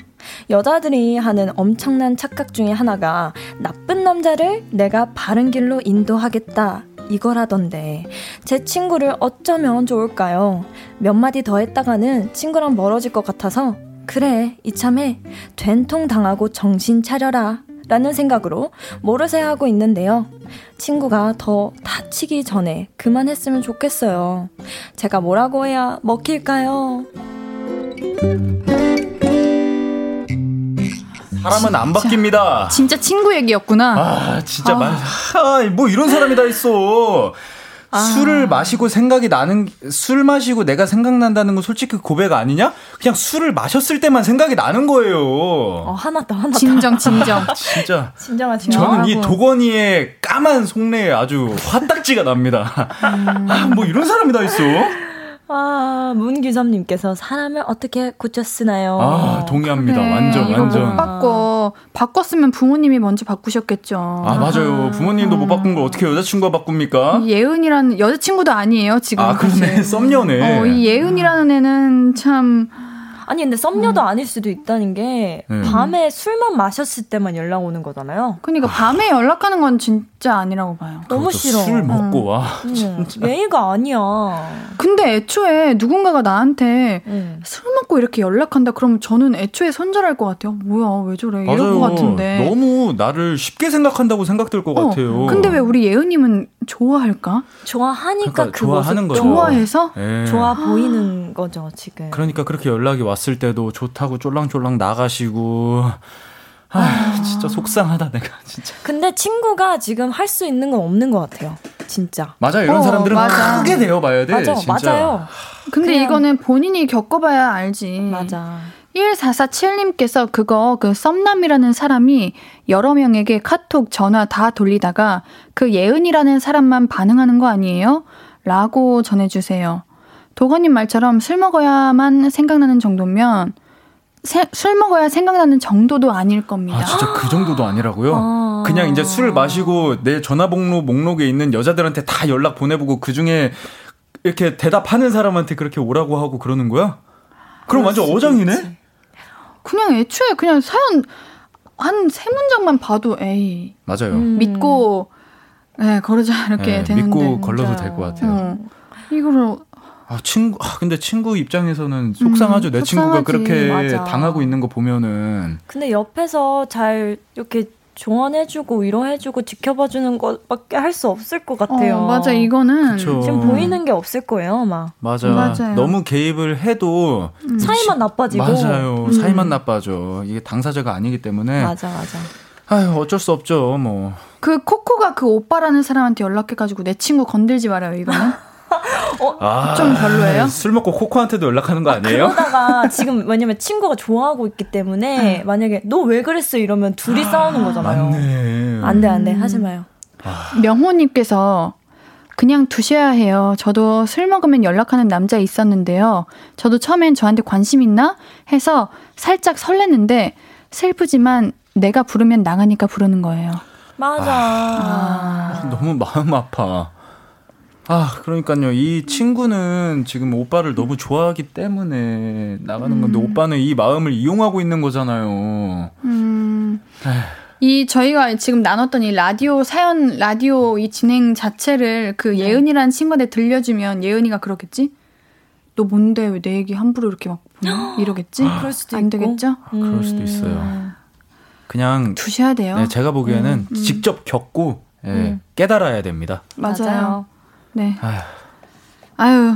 여자들이 하는 엄청난 착각 중에 하나가 나쁜 남자를 내가 바른 길로 인도하겠다. 이거라던데 제 친구를 어쩌면 좋을까요? 몇 마디 더 했다가는 친구랑 멀어질 것 같아서 그래 이참에 된통 당하고 정신 차려라 라는 생각으로 모르쇠 하고 있는데요. 친구가 더 다치기 전에 그만했으면 좋겠어요. 제가 뭐라고 해야 먹힐까요? 사람은 안 바뀝니다. 진짜 친구 얘기였구나. 아, 진짜 아. 말, 아, 뭐 이런 사람이 다 있어. 아. 술을 마시고 생각이 나는 술 마시고 내가 생각난다는 건 솔직히 고백 아니냐? 그냥 술을 마셨을 때만 생각이 나는 거예요. 어, 하나다 하나다. 진정 진정. 진짜. 진정한 진정. 저는 이 도건이의 까만 속내에 아주 화딱지가 납니다. 음. 아, 뭐 이런 사람이 다 있어. 아, 문규섭님께서 사람을 어떻게 고쳤으나요? 아, 동의합니다. 그래, 완전, 완전. 못 바꿔. 바꿨으면 부모님이 먼저 바꾸셨겠죠. 아, 맞아요. 부모님도 아. 못 바꾼 걸 어떻게 여자친구가 바꿉니까? 예은이라는 여자친구도 아니에요, 지금. 아, 그러네. 썸녀네. 어, 이 예은이라는 애는 참. 아니 근데 썸녀도 음. 아닐 수도 있다는 게 음. 밤에 술만 마셨을 때만 연락 오는 거잖아요. 그러니까 밤에 연락하는 건 진짜 아니라고 봐요. 너무 싫어. 술 먹고 와. 음. 예의가 아니야. 근데 애초에 누군가가 나한테 음. 술 먹고 이렇게 연락한다 그러면 저는 애초에 손절할 것 같아요. 뭐야 왜 저래 맞아요. 이럴 것 같은데. 너무 나를 쉽게 생각한다고 생각될 것 어, 같아요. 근데 왜 우리 예은님은 좋아할까? 좋아하니까 그러니까 좋아하는 거죠. 좋아해서 네. 좋아 보이는 거죠 지금. 그러니까 그렇게 연락이 왔을 때도 좋다고 쫄랑쫄랑 나가시고. 아, 아, 진짜 속상하다 내가 진짜. 근데 친구가 지금 할 수 있는 건 없는 것 같아요. 진짜. 맞아 이런 어, 사람들은 맞아. 크게 되어봐야 돼. 맞아, 진짜. 맞아요. 근데 그냥... 이거는 본인이 겪어봐야 알지. 맞아. 1447님께서 그거 그 썸남이라는 사람이 여러 명에게 카톡, 전화 다 돌리다가 그 예은이라는 사람만 반응하는 거 아니에요? 라고 전해주세요. 도건님 말처럼 술 먹어야만 생각나는 정도면 세, 술 먹어야 생각나는 정도도 아닐 겁니다. 아, 진짜 그 정도도 아니라고요? 아... 그냥 이제 술 마시고 내 전화번호 목록에 있는 여자들한테 다 연락 보내보고 그 중에 이렇게 대답하는 사람한테 그렇게 오라고 하고 그러는 거야? 그럼 완전 어장이네? 그냥 애초에 그냥 사연 한 세 문장만 봐도 에이. 맞아요. 음. 믿고 예, 네, 걸으자 이렇게 네, 되는데. 믿고 걸러도 될 것 같아요. 어. 이거를 아, 친구, 아, 근데 친구 입장에서는 속상하죠. 음, 내 친구가 그렇게 맞아. 당하고 있는 거 보면은. 근데 옆에서 잘 이렇게 조언해주고 위로해주고 지켜봐주는 것밖에 할 수 없을 것 같아요. 어, 맞아, 이거는 그쵸. 지금 보이는 게 없을 거예요, 막. 맞아. 맞아요. 너무 개입을 해도 음. 사이만 나빠지고. 맞아요. 음. 사이만 나빠져. 이게 당사자가 아니기 때문에. 맞아, 맞아. 아유, 어쩔 수 없죠, 뭐. 그 코코가 그 오빠라는 사람한테 연락해가지고 내 친구 건들지 말아요, 이거는. 어, 아, 좀 별로예요? 술 먹고 코코한테도 연락하는 거 아니에요? 아, 그러다가 지금 왜냐면 친구가 좋아하고 있기 때문에 네. 만약에 너 왜 그랬어 이러면 둘이 아, 싸우는 거잖아요. 맞네. 안 돼, 안 돼. 하지 마요. 아. 명호님께서 그냥 두셔야 해요. 저도 술 먹으면 연락하는 남자 있었는데요. 저도 처음엔 저한테 관심 있나 해서 살짝 설렜는데 슬프지만 내가 부르면 나가니까 부르는 거예요. 맞아. 아, 너무 마음 아파. 아, 그러니까요. 이 친구는 지금 오빠를 너무 좋아하기 때문에 나가는 건데 음. 오빠는 이 마음을 이용하고 있는 거잖아요. 음. 이 저희가 지금 나눴던 이 라디오 사연 라디오 이 진행 자체를 그 네. 예은이라는 친구한테 들려주면 예은이가 그러겠지? 너 뭔데 왜 내 얘기 함부로 이렇게 막 보냐? 이러겠지? 아, 그럴 수도 안 있고. 되겠죠? 음. 그럴 수도 있어요. 그냥 두셔야 돼요. 네, 제가 보기에는 음, 음. 직접 겪고 예, 음. 깨달아야 됩니다. 맞아요. 네. 아유.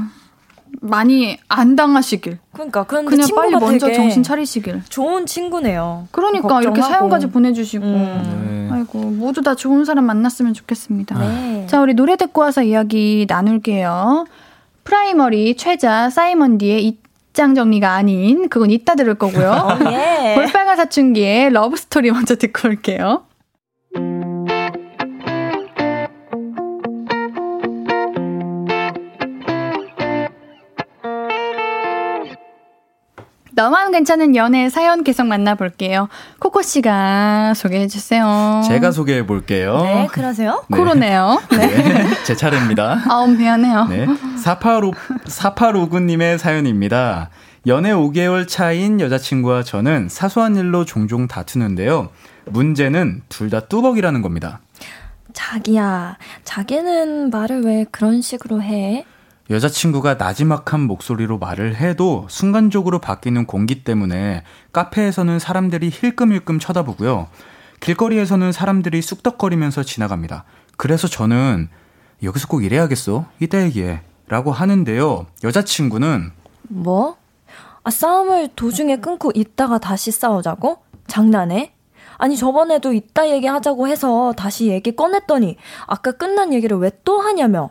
많이 안 당하시길. 그러니까 그냥 빨리 먼저 정신 차리시길. 좋은 친구네요. 그러니까 걱정하고. 이렇게 사연까지 보내주시고. 음. 네. 아이고 모두 다 좋은 사람 만났으면 좋겠습니다. 네. 자 우리 노래 듣고 와서 이야기 나눌게요. 프라이머리 최자 사이먼디의 입장 정리가 아닌 그건 이따 들을 거고요. 어, 예. 볼빨간 사춘기의 Love Story 먼저 듣고 올게요. 너만 괜찮은 연애 사연 계속 만나볼게요. 코코 씨가 소개해 주세요. 제가 소개해 볼게요. 네, 그러세요? 네. 코로네요. 네. 네. 제 차례입니다. 아우, 미안해요. 네. 4859, 4859님의 사연입니다. 연애 5개월 차인 여자친구와 저는 사소한 일로 종종 다투는데요. 문제는 둘 다 뚜벅이라는 겁니다. 자기야, 자기는 말을 왜 그런 식으로 해? 여자친구가 나지막한 목소리로 말을 해도 순간적으로 바뀌는 공기 때문에 카페에서는 사람들이 힐끔힐끔 쳐다보고요. 길거리에서는 사람들이 쑥덕거리면서 지나갑니다. 그래서 저는 여기서 꼭 이래야겠어? 이따 얘기해. 라고 하는데요. 여자친구는 뭐? 아, 싸움을 도중에 끊고 있다가 다시 싸우자고? 장난해? 아니 저번에도 이따 얘기하자고 해서 다시 얘기 꺼냈더니 아까 끝난 얘기를 왜 또 하냐며.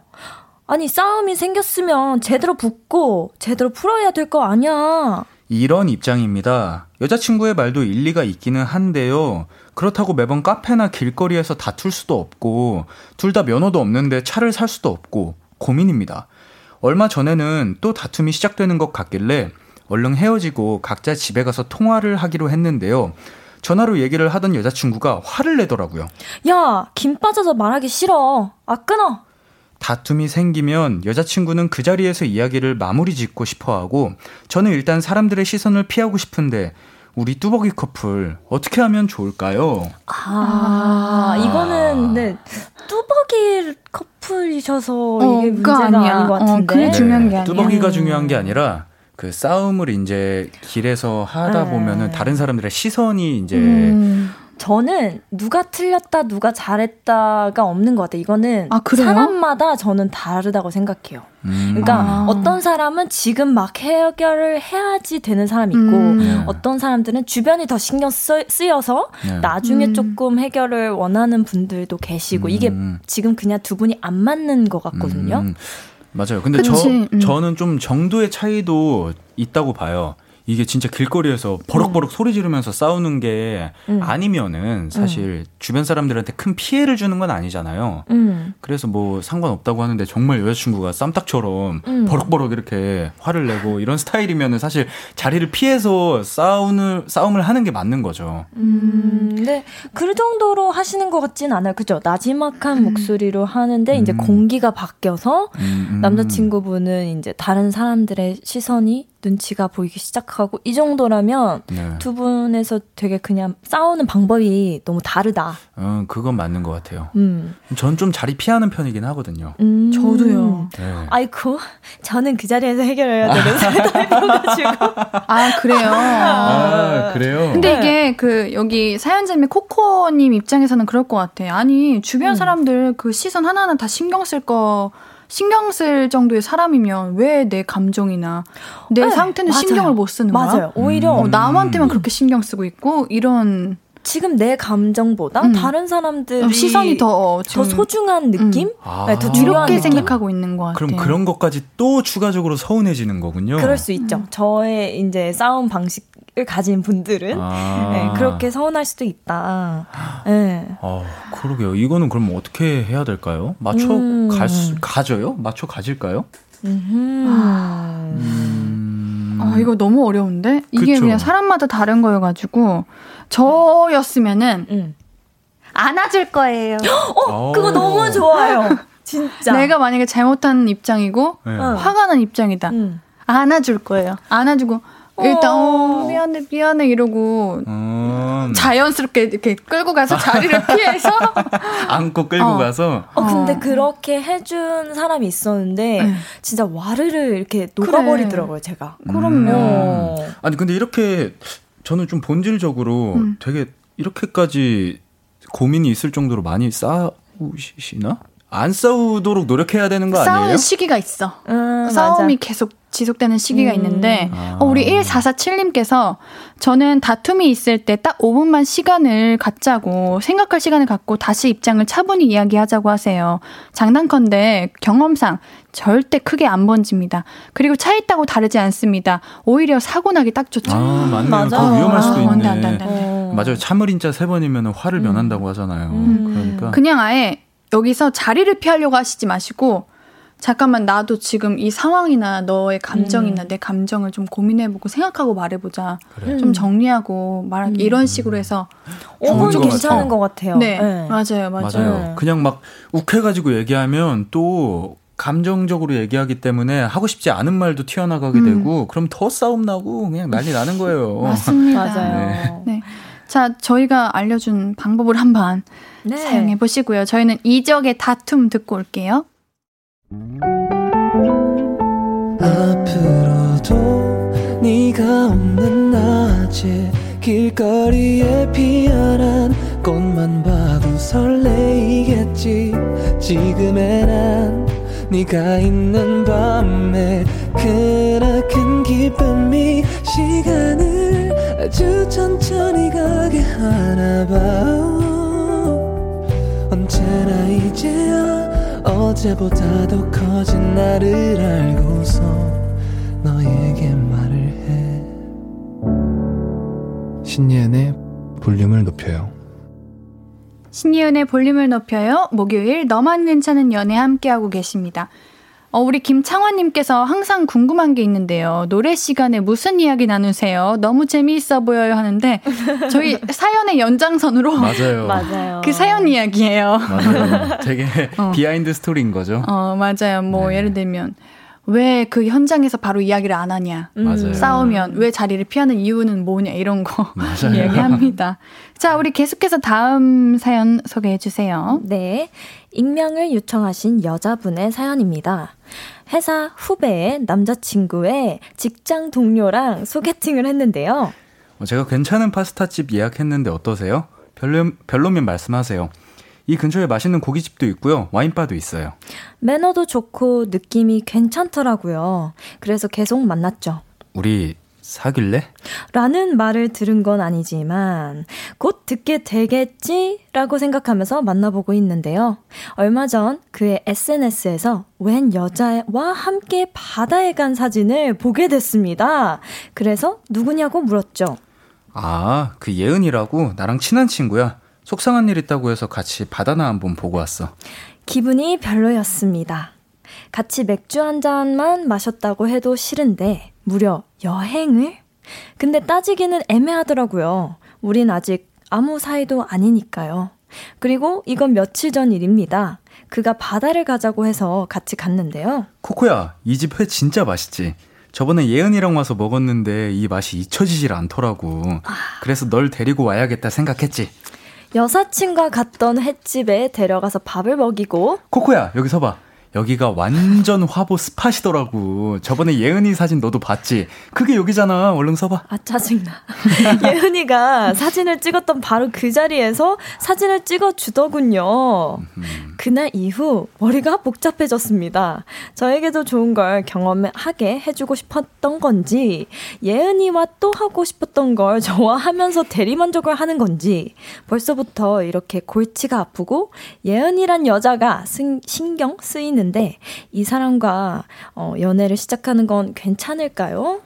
아니, 싸움이 생겼으면 제대로 붙고 제대로 풀어야 될 거 아니야. 이런 입장입니다. 여자친구의 말도 일리가 있기는 한데요. 그렇다고 매번 카페나 길거리에서 다툴 수도 없고, 둘 다 면허도 없는데 차를 살 수도 없고, 고민입니다. 얼마 전에는 또 다툼이 시작되는 것 같길래, 얼른 헤어지고 각자 집에 가서 통화를 하기로 했는데요. 전화로 얘기를 하던 여자친구가 화를 내더라고요. 야, 김 빠져서 말하기 싫어. 아, 끊어. 다툼이 생기면 여자친구는 그 자리에서 이야기를 마무리 짓고 싶어 하고 저는 일단 사람들의 시선을 피하고 싶은데 우리 뚜벅이 커플 어떻게 하면 좋을까요? 아, 이거는 네. 뚜벅이 커플이셔서 어, 이게 문제가 아니야. 아닌 것 같은데. 어, 그게 중요한 게 아니야. 뚜벅이가 중요한 게 아니라 그 싸움을 이제 길에서 하다 네. 보면은 다른 사람들의 시선이 이제 음. 저는 누가 틀렸다, 누가 잘했다가 없는 것 같아요. 이거는 아, 사람마다 저는 다르다고 생각해요. 음. 그러니까 아. 어떤 사람은 지금 막 해결을 해야지 되는 사람이 있고 음. 네. 어떤 사람들은 주변이 더 신경 쓰, 여서 네. 나중에 음. 조금 해결을 원하는 분들도 계시고 이게 음. 지금 그냥 두 분이 안 맞는 것 같거든요. 음. 맞아요. 근데 그치? 저 음. 저는 좀 정도의 차이도 있다고 봐요. 이게 진짜 길거리에서 버럭버럭 음. 소리 지르면서 싸우는 게 음. 아니면은 사실 음. 주변 사람들한테 큰 피해를 주는 건 아니잖아요. 음. 그래서 뭐 상관없다고 하는데 정말 여자친구가 쌈딱처럼 음. 버럭버럭 이렇게 화를 내고 이런 스타일이면은 사실 자리를 피해서 싸우는 싸움을 하는 게 맞는 거죠. 음, 근데 그 정도로 하시는 것 같진 않아요. 그죠? 나지막한 목소리로 하는데 이제 공기가 바뀌어서 남자친구분은 이제 다른 사람들의 시선이 눈치가 보이기 시작하고 이 정도라면 네. 두 분에서 되게 그냥 싸우는 방법이 너무 다르다. 음, 그건 맞는 것 같아요. 음. 전 좀 자리 피하는 편이긴 하거든요. 음. 저도요. 네. 아이고, 저는 그 자리에서 해결해야 되는 사람이어가지고. 아, 그래요? 아, 그래요? 근데 이게 그, 여기 사연자님 코코님 입장에서는 그럴 것 같아. 아니, 주변 음. 사람들 그 시선 하나하나 다 신경 쓸 거, 신경 쓸 정도의 사람이면 왜 내 감정이나 내 네, 상태는 맞아요. 신경을 못 쓰는 거야? 맞아요. 오히려 어, 남한테만 그렇게 신경 쓰고 있고 이런 지금 내 감정보다 음. 다른 사람들이 어, 시선이 더, 더 소중한 느낌? 음. 아. 네, 더 이렇게 생각하고 있는 것 같아요. 그럼 그런 것까지 또 추가적으로 서운해지는 거군요. 그럴 수 있죠. 음. 저의 이제 싸움 방 식을 가진 분들은 아. 네, 그렇게 서운할 수도 있다. 네. 아, 그러게요. 이거는 그럼 어떻게 해야 될까요? 맞춰 음. 갈 수, 가져요? 맞춰 가질까요? 아. 음. 아, 이거 너무 어려운데? 이게 그쵸? 그냥 사람마다 다른 거여가지고, 저였으면은, 음. 안아줄 거예요. 어, 그거 너무 좋아요. 진짜. 내가 만약에 잘못한 입장이고, 네. 화가 난 입장이다. 음. 안아줄 거예요. 안아주고, 일단 어, 미안해 미안해 이러고 음. 자연스럽게 이렇게 끌고 가서 자리를 피해서 안고 끌고 어. 가서 어 근데 어. 그렇게 해준 사람이 있었는데 네. 진짜 와르르 이렇게 녹아버리더라고요 그래. 제가 그럼요 음. 아니 근데 이렇게 저는 좀 본질적으로 음. 되게 이렇게까지 고민이 있을 정도로 많이 싸우시나? 안 싸우도록 노력해야 되는 거 아니에요? 싸우는 시기가 있어. 음, 싸움이 맞아. 계속 지속되는 시기가 음. 있는데 아. 어, 우리 1447님께서 저는 다툼이 있을 때 딱 5분만 시간을 갖자고 생각할 시간을 갖고 다시 입장을 차분히 이야기하자고 하세요. 장난컨대 경험상 절대 크게 안 번집니다. 그리고 차 있다고 다르지 않습니다. 오히려 사고 나기 딱 좋죠. 아, 맞네요. 맞아. 더 위험할 수도 아, 있네. 안 돼, 안 돼, 안 돼. 어. 맞아요. 참을 인자 세 번이면 화를 음. 면한다고 하잖아요. 음. 그러니까 그냥 아예 여기서 자리를 피하려고 하시지 마시고 잠깐만 나도 지금 이 상황이나 너의 감정이나 음. 내 감정을 좀 고민해보고 생각하고 말해보자. 그래. 좀 정리하고 말 음. 이런 식으로 해서 5분 괜찮은 것 같아요. 네, 네. 맞아요, 맞아요. 맞아요. 그냥 막 욱해가지고 얘기하면 또 감정적으로 얘기하기 때문에 하고 싶지 않은 말도 튀어나가게 음. 되고 그럼 더 싸움 나고 그냥 난리 나는 거예요. 맞습니다. 맞아요. 네. 네. 자, 저희가 알려준 방법을 한번 네. 사용해 보시고요. 저희는 이적의 다툼 듣고 올게요. 앞으로도 네가 없는 낮에 길거리에 피어난 꽃만 봐도 설레이겠지 지금의 난 네가 있는 밤에 그나큰 기쁨이 시간을 아주 천천히 가게 하나 봐. 언제나 이제야 어제보다 더 커진 나를 알고서 너에게 말을 해. 신예은의 볼륨을 높여요. 신예은의 볼륨을 높여요. 목요일 너만 괜찮은 연애 함께하고 계십니다 어, 우리 김창환님께서 항상 궁금한 게 있는데요. 노래 시간에 무슨 이야기 나누세요? 너무 재미있어 보여요 하는데 저희 사연의 연장선으로 맞아요. 맞아요. 그 사연 이야기예요. 맞아요. 되게 어. behind story인 거죠. 어, 맞아요. 뭐 네. 예를 들면 왜 그 현장에서 바로 이야기를 안 하냐. 맞아요. 싸우면 왜 자리를 피하는 이유는 뭐냐 이런 거 이야기합니다. 자, 우리 계속해서 다음 사연 소개해 주세요. 네. 익명을 요청하신 여자분의 사연입니다. 회사 후배의 남자친구의 직장 동료랑 소개팅을 했는데요. 어, 제가 괜찮은 파스타집 예약했는데 어떠세요? 별로, 별로면 말씀하세요. 이 근처에 맛있는 고깃집도 있고요. 와인바도 있어요. 매너도 좋고 느낌이 괜찮더라고요. 그래서 계속 만났죠. 우리 사귈래? 라는 말을 들은 건 아니지만 곧 듣게 되겠지? 라고 생각하면서 만나보고 있는데요. 얼마 전 그의 SNS에서 웬 여자와 함께 바다에 간 사진을 보게 됐습니다. 그래서 누구냐고 물었죠. 아, 그 예은이라고 나랑 친한 친구야. 속상한 일 있다고 해서 같이 바다나 한번 보고 왔어. 기분이 별로였습니다. 같이 맥주 한 잔만 마셨다고 해도 싫은데 무려 여행을? 근데 따지기는 애매하더라고요. 우린 아직 아무 사이도 아니니까요. 그리고 이건 며칠 전 일입니다. 그가 바다를 가자고 해서 같이 갔는데요. 코코야, 이 집 회 진짜 맛있지? 저번에 예은이랑 와서 먹었는데 이 맛이 잊혀지질 않더라고. 그래서 널 데리고 와야겠다 생각했지. 여사친과 갔던 횟집에 데려가서 밥을 먹이고 코코야 여기 서봐. 여기가 완전 화보 스팟이더라고. 저번에 예은이 사진 너도 봤지? 그게 여기잖아. 얼른 서봐. 아, 짜증나. 예은이가 사진을 찍었던 바로 그 자리에서 사진을 찍어주더군요. 그날 이후 머리가 복잡해졌습니다. 저에게도 좋은 걸 경험하게 해주고 싶었던 건지, 예은이와 또 하고 싶었던 걸 저와 하면서 대리만족을 하는 건지, 벌써부터 이렇게 골치가 아프고, 예은이란 여자가 승, 신경 쓰이는 있는데 이 사람과 어, 연애를 시작하는 건 괜찮을까요?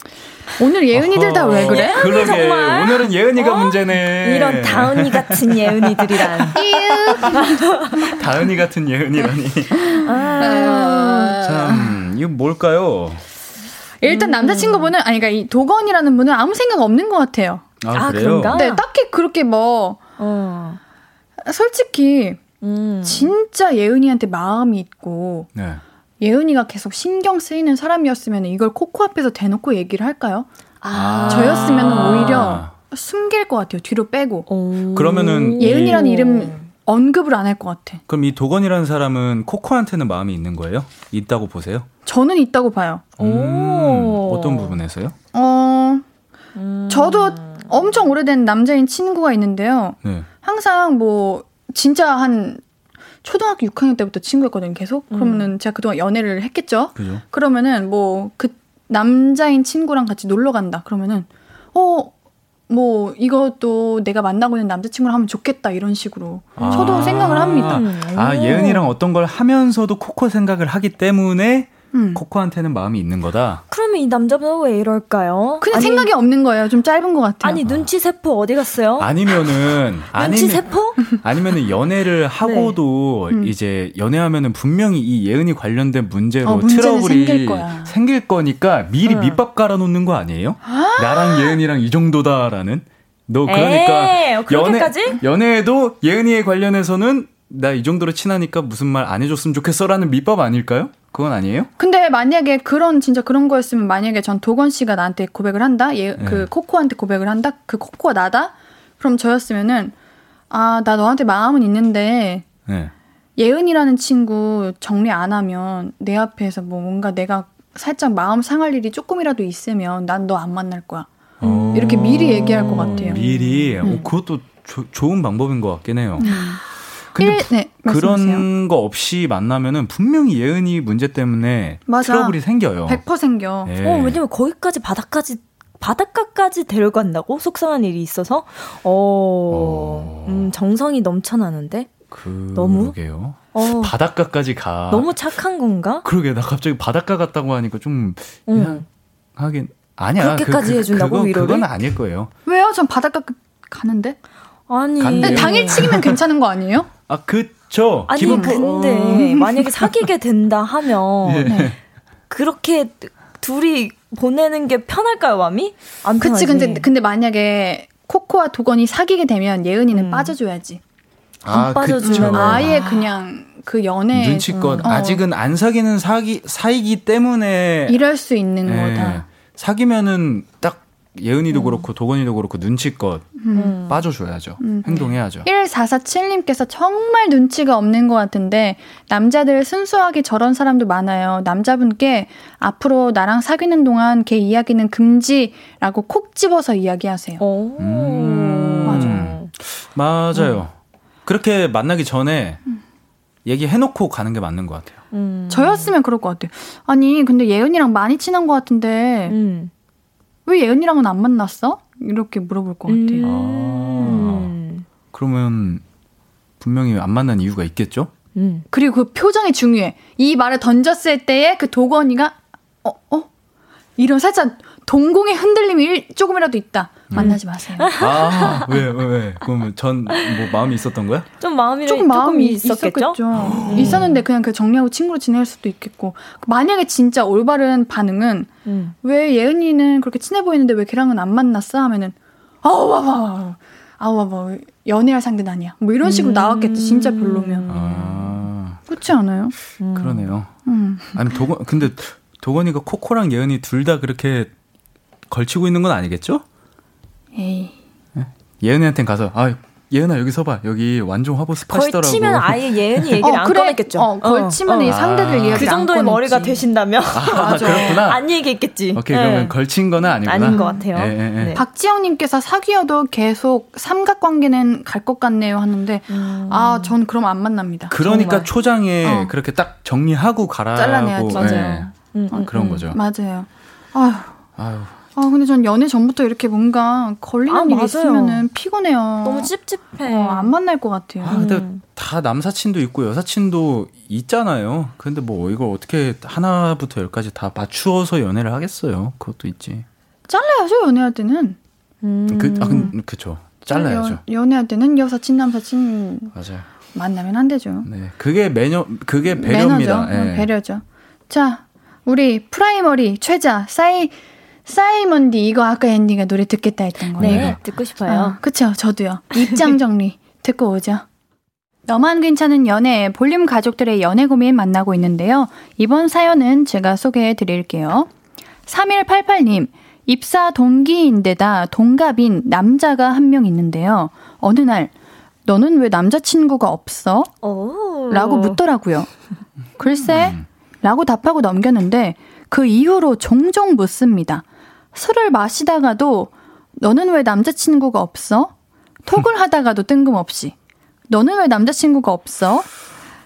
오늘 예은이들 다 왜 그래? 그러게 정말? 오늘은 예은이가 어? 문제네. 이런 다은이 같은 예은이들이란. 다은이 같은 예은이라니. 아, 참 이거 뭘까요? 일단 남자친구분은 아니 그러니까 이 도건이라는 분은 아무 생각 없는 것 같아요. 아, 아 그런가? 네, 딱히 그렇게 뭐 어. 솔직히 음. 진짜 예은이한테 마음이 있고 네. 예은이가 계속 신경 쓰이는 사람이었으면 이걸 코코 앞에서 대놓고 얘기를 할까요? 아. 저였으면 오히려 숨길 것 같아요. 뒤로 빼고. 오. 그러면은 예은이라는 이 름 언급을 안 할 것 같아. 그럼 이 도건이라는 사람은 코코한테는 마음이 있는 거예요? 있다고 보세요? 저는 있다고 봐요. 음, 어떤 부분에서요? 어, 음. 저도 엄청 오래된 남자인 친구가 있는데요. 네. 항상 뭐 진짜 한 초등학교 6학년 때부터 친구였거든요, 계속. 음. 그러면은 제가 그동안 연애를 했겠죠? 그죠. 그러면은 뭐 그 남자인 친구랑 같이 놀러 간다. 그러면은 어, 뭐 이것도 내가 만나고 있는 남자친구랑 하면 좋겠다 이런 식으로 아. 저도 생각을 합니다. 아, 예은이랑 어떤 걸 하면서도 코코 생각을 하기 때문에 음. 코코한테는 마음이 있는 거다. 그러면 이 남자분은 왜 이럴까요? 그냥 아니, 생각이 없는 거예요. 좀 짧은 것 같아요. 아니 눈치 세포 어디 갔어요? 아니면은 눈치 세포? 아니면은 연애를 네. 하고도 네. 음. 이제 연애하면은 분명히 이 예은이 관련된 문제로 어, 트러블이 생길, 생길, 거니까 미리 어. 밑밥 깔아놓는 거 아니에요? 나랑 예은이랑 이 정도다라는. 너 그러니까 연애 연애에도 예은이에 관련해서는 나 이 정도로 친하니까 무슨 말 안 해줬으면 좋겠어라는 밑밥 아닐까요? 그건 아니에요? 근데 만약에 그런 진짜 그런 거였으면 만약에 전 도건 씨가 나한테 고백을 한다, 얘, 네. 그 코코한테 고백을 한다, 그 코코가 나다, 그럼 저였으면은 아 나 너한테 마음은 있는데 네. 예은이라는 친구 정리 안 하면 내 앞에서 뭐 뭔가 내가 살짝 마음 상할 일이 조금이라도 있으면 난 너 안 만날 거야. 음. 이렇게 미리 얘기할 것 같아요. 미리. 음. 어, 그것도 조, 좋은 방법인 것 같긴 해요. 음. 근데 1, 네, 그런 거 없이 만나면은 분명히 예은이 문제 때문에 맞아. 트러블이 생겨요. 100% 생겨. 네. 어, 왜냐면 거기까지 바닥까지 바닷가까지 데려간다고 속상한 일이 있어서 어, 어... 음, 정성이 넘쳐나는데 그... 너무 게요 어, 바닷가까지 가. 너무 착한 건가? 그러게 나 갑자기 바닷가 갔다고 하니까 좀 음. 하긴 아니야. 그렇게까지 그, 그, 해준다고 그거, 위로를? 그건 아닐 거예요. 왜요? 전 바닷가 가는데. 아니. 당일치기면 괜찮은 거 아니에요? 아, 그쵸. 아니, 기분... 근데, 어... 만약에 사귀게 된다 하면, 네. 그렇게 둘이 보내는 게 편할까요, 마음이? 안 그치, 근데, 근데 만약에 코코와 도건이 사귀게 되면 예은이는 음. 빠져줘야지. 안 아, 빠져주면 아예 그냥 그 연애 눈치껏 음. 아직은 안 사귀는 사기 사이기 때문에 이럴 수 있는 네. 거다. 사귀면은 딱 예은이도 음. 그렇고 도건이도 그렇고 눈치껏 음. 빠져줘야죠. 음. 행동해야죠. 1447님께서 정말 눈치가 없는 것 같은데 남자들 순수하게 저런 사람도 많아요. 남자분께 앞으로 나랑 사귀는 동안 걔 이야기는 금지라고 콕 집어서 이야기하세요. 음. 맞아요. 맞아요. 그렇게 만나기 전에 음. 얘기해놓고 가는 게 맞는 것 같아요. 음. 저였으면 그럴 것 같아요. 아니 근데 예은이랑 많이 친한 것 같은데 왜 예은이랑은 안 만났어? 이렇게 물어볼 것 같아요. 음. 아, 그러면 분명히 안 만난 이유가 있겠죠? 음. 그리고 그 표정이 중요해. 이 말을 던졌을 때에 그 도건이가 어 어? 이런 살짝 동공의 흔들림이 일, 조금이라도 있다. 음. 만나지 마세요. 아, 왜, 왜, 왜? 그러면 전, 뭐, 마음이 있었던 거야? 좀 마음이, 조금 마음이 있었겠죠? 있었겠죠. 있었는데 그냥 그 정리하고 친구로 지낼 수도 있겠고. 만약에 진짜 올바른 반응은, 음. 왜 예은이는 그렇게 친해 보이는데 왜 걔랑은 안 만났어? 하면은, 아우, 와봐. 아우, 와봐. 연애할 상대는 아니야. 뭐 이런 식으로 음. 나왔겠지. 진짜 별로면. 아. 그렇지 않아요? 음. 그러네요. 음. 아니, 도건, 근데 도건이가 코코랑 예은이 둘 다 그렇게 걸치고 있는 건 아니겠죠? 에이. 예은이한테 가서 아 예은아 여기 서봐 여기 완전 화보 스팟이더라고. 걸치면 아예 예은이 얘기를 어, 안 그래. 꺼냈겠죠. 어, 걸치면 어. 이 상대들 이야기 그 정도의 머리가 되신다면 아, 그렇구나. 안 얘기했겠지. 오케이 네. 그러면 걸친 거는 아니구나. 아닌 것 같아요. 예, 예, 예. 네. 박지영님께서 사귀어도 계속 삼각관계는 갈 것 같네요 하는데 음. 아전 그럼 안 만납니다. 그러니까 정말. 초장에 어. 그렇게 딱 정리하고 가라고 잘라내야지. 예. 맞아요. 음, 음, 그런 음. 거죠. 맞아요. 아휴. 아유. 아 근데 전 연애 전부터 이렇게 뭔가 걸리는 아, 일이 맞아요. 있으면은 피곤해요. 너무 찝찝해. 어, 안 만날 것 같아요. 아, 근데 음. 다 남사친도 있고 여사친도 있잖아요. 근데 뭐 이걸 어떻게 하나부터 열까지 다 맞추어서 연애를 하겠어요. 그것도 있지. 잘라야죠 연애할 때는. 음. 그, 아, 그, 그쵸. 잘라야죠. 연, 연애할 때는 여사친 남사친 맞아요. 만나면 안 되죠. 네. 그게 매너, 그게 배려입니다. 매너죠. 예. 어, 배려죠. 자, 우리 프라이머리 최자 사이 사이먼디 이거 아까 엔딩에 노래 듣겠다 했던 거예요. 네, 듣고 싶어요. 어, 그쵸, 저도요. 입장 정리 듣고 오죠. 너만 괜찮은 연애 볼륨 가족들의 연애 고민 만나고 있는데요. 이번 사연은 제가 소개해 드릴게요. 3188님, 입사 동기인데다 동갑인 남자가 한 명 있는데요. 어느 날, 너는 왜 남자친구가 없어? 오. 라고 묻더라고요. 글쎄, 라고 답하고 넘겼는데 그 이후로 종종 묻습니다. 술을 마시다가도 너는 왜 남자친구가 없어? 톡을 하다가도 뜬금없이 너는 왜 남자친구가 없어?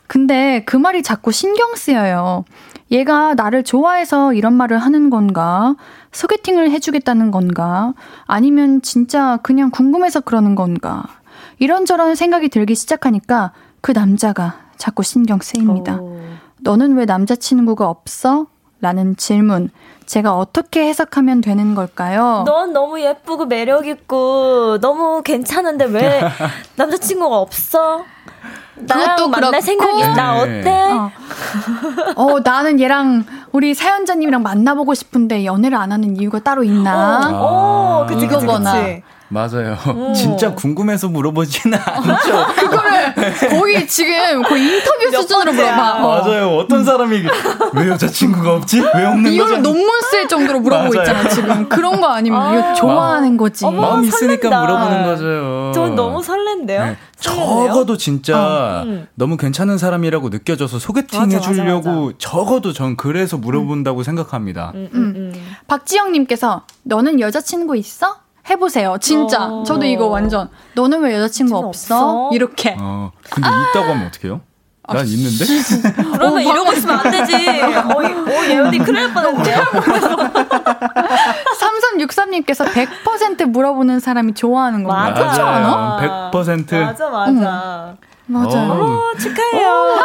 근데 그 말이 자꾸 신경 쓰여요. 얘가 나를 좋아해서 이런 말을 하는 건가? 소개팅을 해주겠다는 건가? 아니면 진짜 그냥 궁금해서 그러는 건가? 이런저런 생각이 들기 시작하니까 그 남자가 자꾸 신경 쓰입니다. 오. 너는 왜 남자친구가 없어? 라는 질문. 제가 어떻게 해석하면 되는 걸까요? 넌 너무 예쁘고 매력 있고 너무 괜찮은데 왜 남자친구가 없어? 나랑 만날 그렇고. 생각 있나 네. 어때? 어. 어, 나는 얘랑 우리 사연자님이랑 만나보고 싶은데 연애를 안 하는 이유가 따로 있나? 어, 오, 그치, 그치, 이거거나. 그치. 맞아요. 오. 진짜 궁금해서 물어보지는 않죠. 그거를 거의 지금 거의 인터뷰 몇 수준으로. 물어봐. 어. 맞아요. 어떤 사람이 왜 여자친구가 없지? 왜 없는 거죠? 이거를 논문 쓸 정도로 물어보고 맞아요. 있잖아, 지금. 그런 거 아니면 아. 이거 좋아하는 거지. 어머. 마음 있으니까 설렌다. 물어보는 거죠. 전 너무 설렌데요. 네. 적어도 진짜 어, 음. 너무 괜찮은 사람이라고 느껴져서 소개팅 맞아, 해주려고 맞아, 적어도 전 그래서 물어본다고 생각합니다. 음, 음, 음. 박지영님께서 너는 여자친구 있어? 해보세요. 진짜. 어. 저도 이거 완전. 너는 왜 여자친구 없어? 없어? 이렇게. 어, 근데 있다고 하면 어떡해요? 아, 난 있는데? 그러면 이러고 있으면 안 되지. 어이, 어, 예언이 큰일 날 뻔했는데요. 3363님께서 100% 물어보는 사람이 좋아하는 건가요? 맞아. 그렇지 않아? 100%. 맞아, 맞아. 맞아요. 어, 어, 축하해요.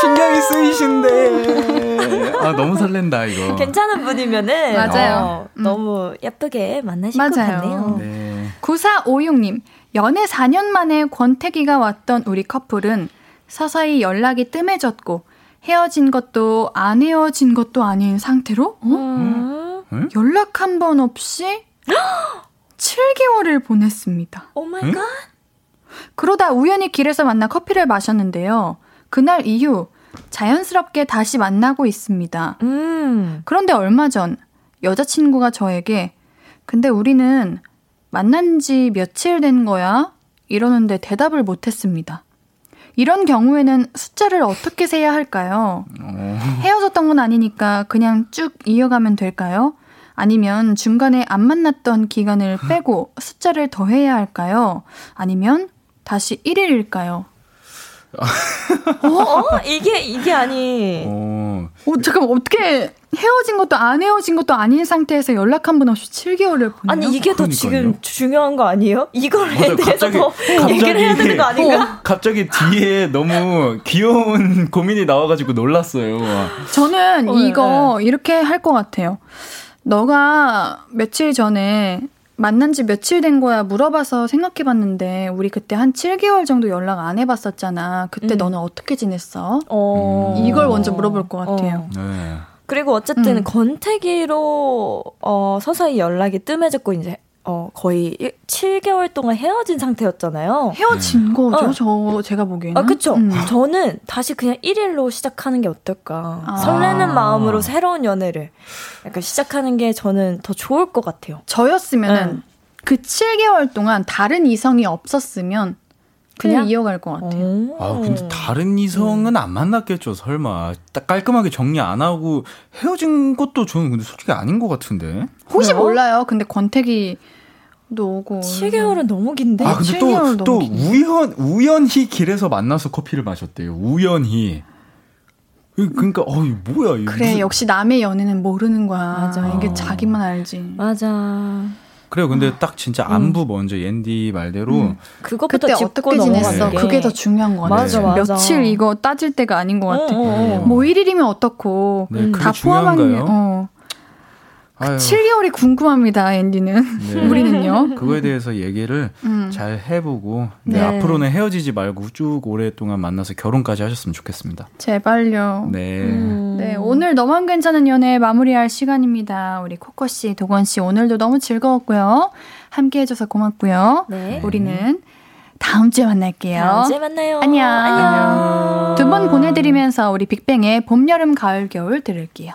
신경이 쓰이신데. 아, 너무 설렌다, 이거. 괜찮은 분이면은 맞아요. 어, 음. 너무 예쁘게 만나실 것 맞아요. 같네요. 네. 9456님, 연애 4년 만에 권태기가 왔던 우리 커플은 서서히 연락이 뜸해졌고 헤어진 것도 안 헤어진 것도 아닌 상태로 어? 음. 연락 한 번 없이 7개월을 보냈습니다. Oh my 응? God. 그러다 우연히 길에서 만나 커피를 마셨는데요. 그날 이후 자연스럽게 다시 만나고 있습니다. 음. 그런데 얼마 전 여자친구가 저에게 근데 우리는 만난 지 며칠 된 거야? 이러는데 대답을 못 했습니다. 이런 경우에는 숫자를 어떻게 세야 할까요? 어, 헤어졌던 건 아니니까 그냥 쭉 이어가면 될까요? 아니면 중간에 안 만났던 기간을 빼고 숫자를 더해야 할까요? 아니면 다시 1일일까요? 어? 이게 이게 아니. 어, 어, 잠깐 어떻게 헤어진 것도 안 헤어진 것도 아닌 상태에서 연락 한 번 없이 7개월을 보내요? 아니 이게 더 그러니까요. 지금 중요한 거 아니에요? 이걸에 맞아요. 대해서 갑자기- 더 얘기를 해야 되는 거 아닌가? 갑자기 뒤에 너무 귀여운 고민이 나와가지고 놀랐어요. 저는 어, 이거 이렇게 할 것 같아요. 너가 며칠 전에 만난 지 며칠 된 거야 물어봐서 생각해 봤는데 우리 그때 한 7개월 정도 연락 안 해봤었잖아. 그때 음. 너는 어떻게 지냈어? 어. 이걸 먼저 물어볼 것 같아요. 어. 네. 그리고 어쨌든 음. 권태기로 어, 서서히 연락이 뜸해졌고 이제 어, 거의 1, 7개월 동안 헤어진 상태였잖아요. 헤어진 네. 거죠, 어. 저, 제가 보기에는. 아, 그쵸. 음. 저는 다시 그냥 1일로 시작하는 게 어떨까. 아. 설레는 마음으로 새로운 연애를 약간 시작하는 게 저는 더 좋을 것 같아요. 저였으면은 네. 그 7개월 동안 다른 이성이 없었으면 그냥 이어갈 것 같아요. 아, 근데 다른 이성은 안 만났겠죠, 설마. 딱 깔끔하게 정리 안 하고 헤어진 것도 저는 근데 솔직히 아닌 것 같은데. 혹시 그래요? 몰라요. 근데 권태기 도 오고. 7개월은 너무 긴데. 아, 근데 또, 또 우연, 우연히 길에서 만나서 커피를 마셨대요. 우연히. 그, 그러니까 어이 뭐야 이거. 그래 무슨... 역시 남의 연애는 모르는 거야. 맞아. 이게 자기만 알지. 맞아. 그래요. 근데 아. 딱 진짜 안부 음. 먼저 옌디 말대로 음. 그것부터 그때 어떻게 지냈어? 그게 더 중요한 거 같아요. 맞아, 맞아. 며칠 이거 따질 때가 아닌 것 같아. 어, 어, 어. 뭐 1일이면 어떻고 네, 다 포함한 어. 그 7개월이 궁금합니다, 앤디는. 네. 우리는요. 그거에 대해서 얘기를 음. 잘 해보고, 네, 네. 앞으로는 헤어지지 말고 쭉 오랫동안 만나서 결혼까지 하셨으면 좋겠습니다. 제발요. 네. 음. 네, 오늘 너만 괜찮은 연애 마무리할 시간입니다. 우리 코코씨, 도건씨, 오늘도 너무 즐거웠고요. 함께 해줘서 고맙고요. 네. 우리는 다음 주에 만날게요. 다음 주에 만나요. 안녕. 안녕. 두 번 보내드리면서 우리 빅뱅의 봄, 여름, 가을, 겨울 들을게요.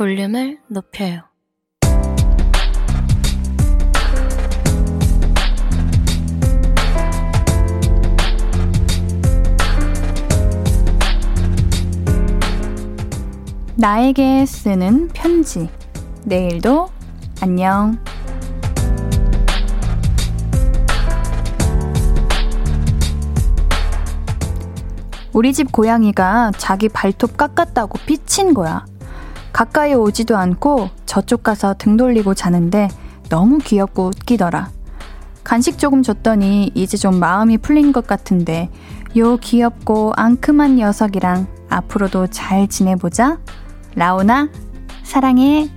볼륨을 높여요. 나에게 쓰는 편지. 내일도 안녕. 우리 집 고양이가 자기 발톱 깎았다고 삐친 거야. 가까이 오지도 않고 저쪽 가서 등 돌리고 자는데 너무 귀엽고 웃기더라. 간식 조금 줬더니 이제 좀 마음이 풀린 것 같은데 요 귀엽고 앙큼한 녀석이랑 앞으로도 잘 지내보자. 라오나, 사랑해.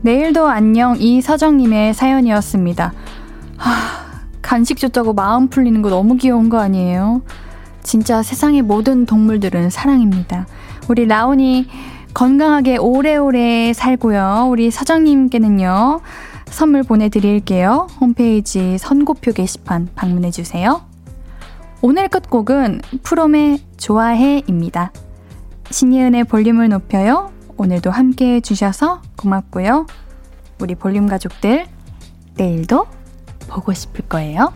내일도 안녕 이서정님의 사연이었습니다. 하, 간식 줬다고 마음 풀리는 거 너무 귀여운 거 아니에요? 진짜 세상의 모든 동물들은 사랑입니다. 우리 라온이 건강하게 오래오래 살고요. 우리 서정님께는요. 선물 보내드릴게요. 홈페이지 선고표 게시판 방문해주세요. 오늘 끝곡은 프롬의 좋아해입니다. 신예은의 볼륨을 높여요. 오늘도 함께 해주셔서 고맙고요. 우리 볼륨 가족들, 내일도 보고 싶을 거예요.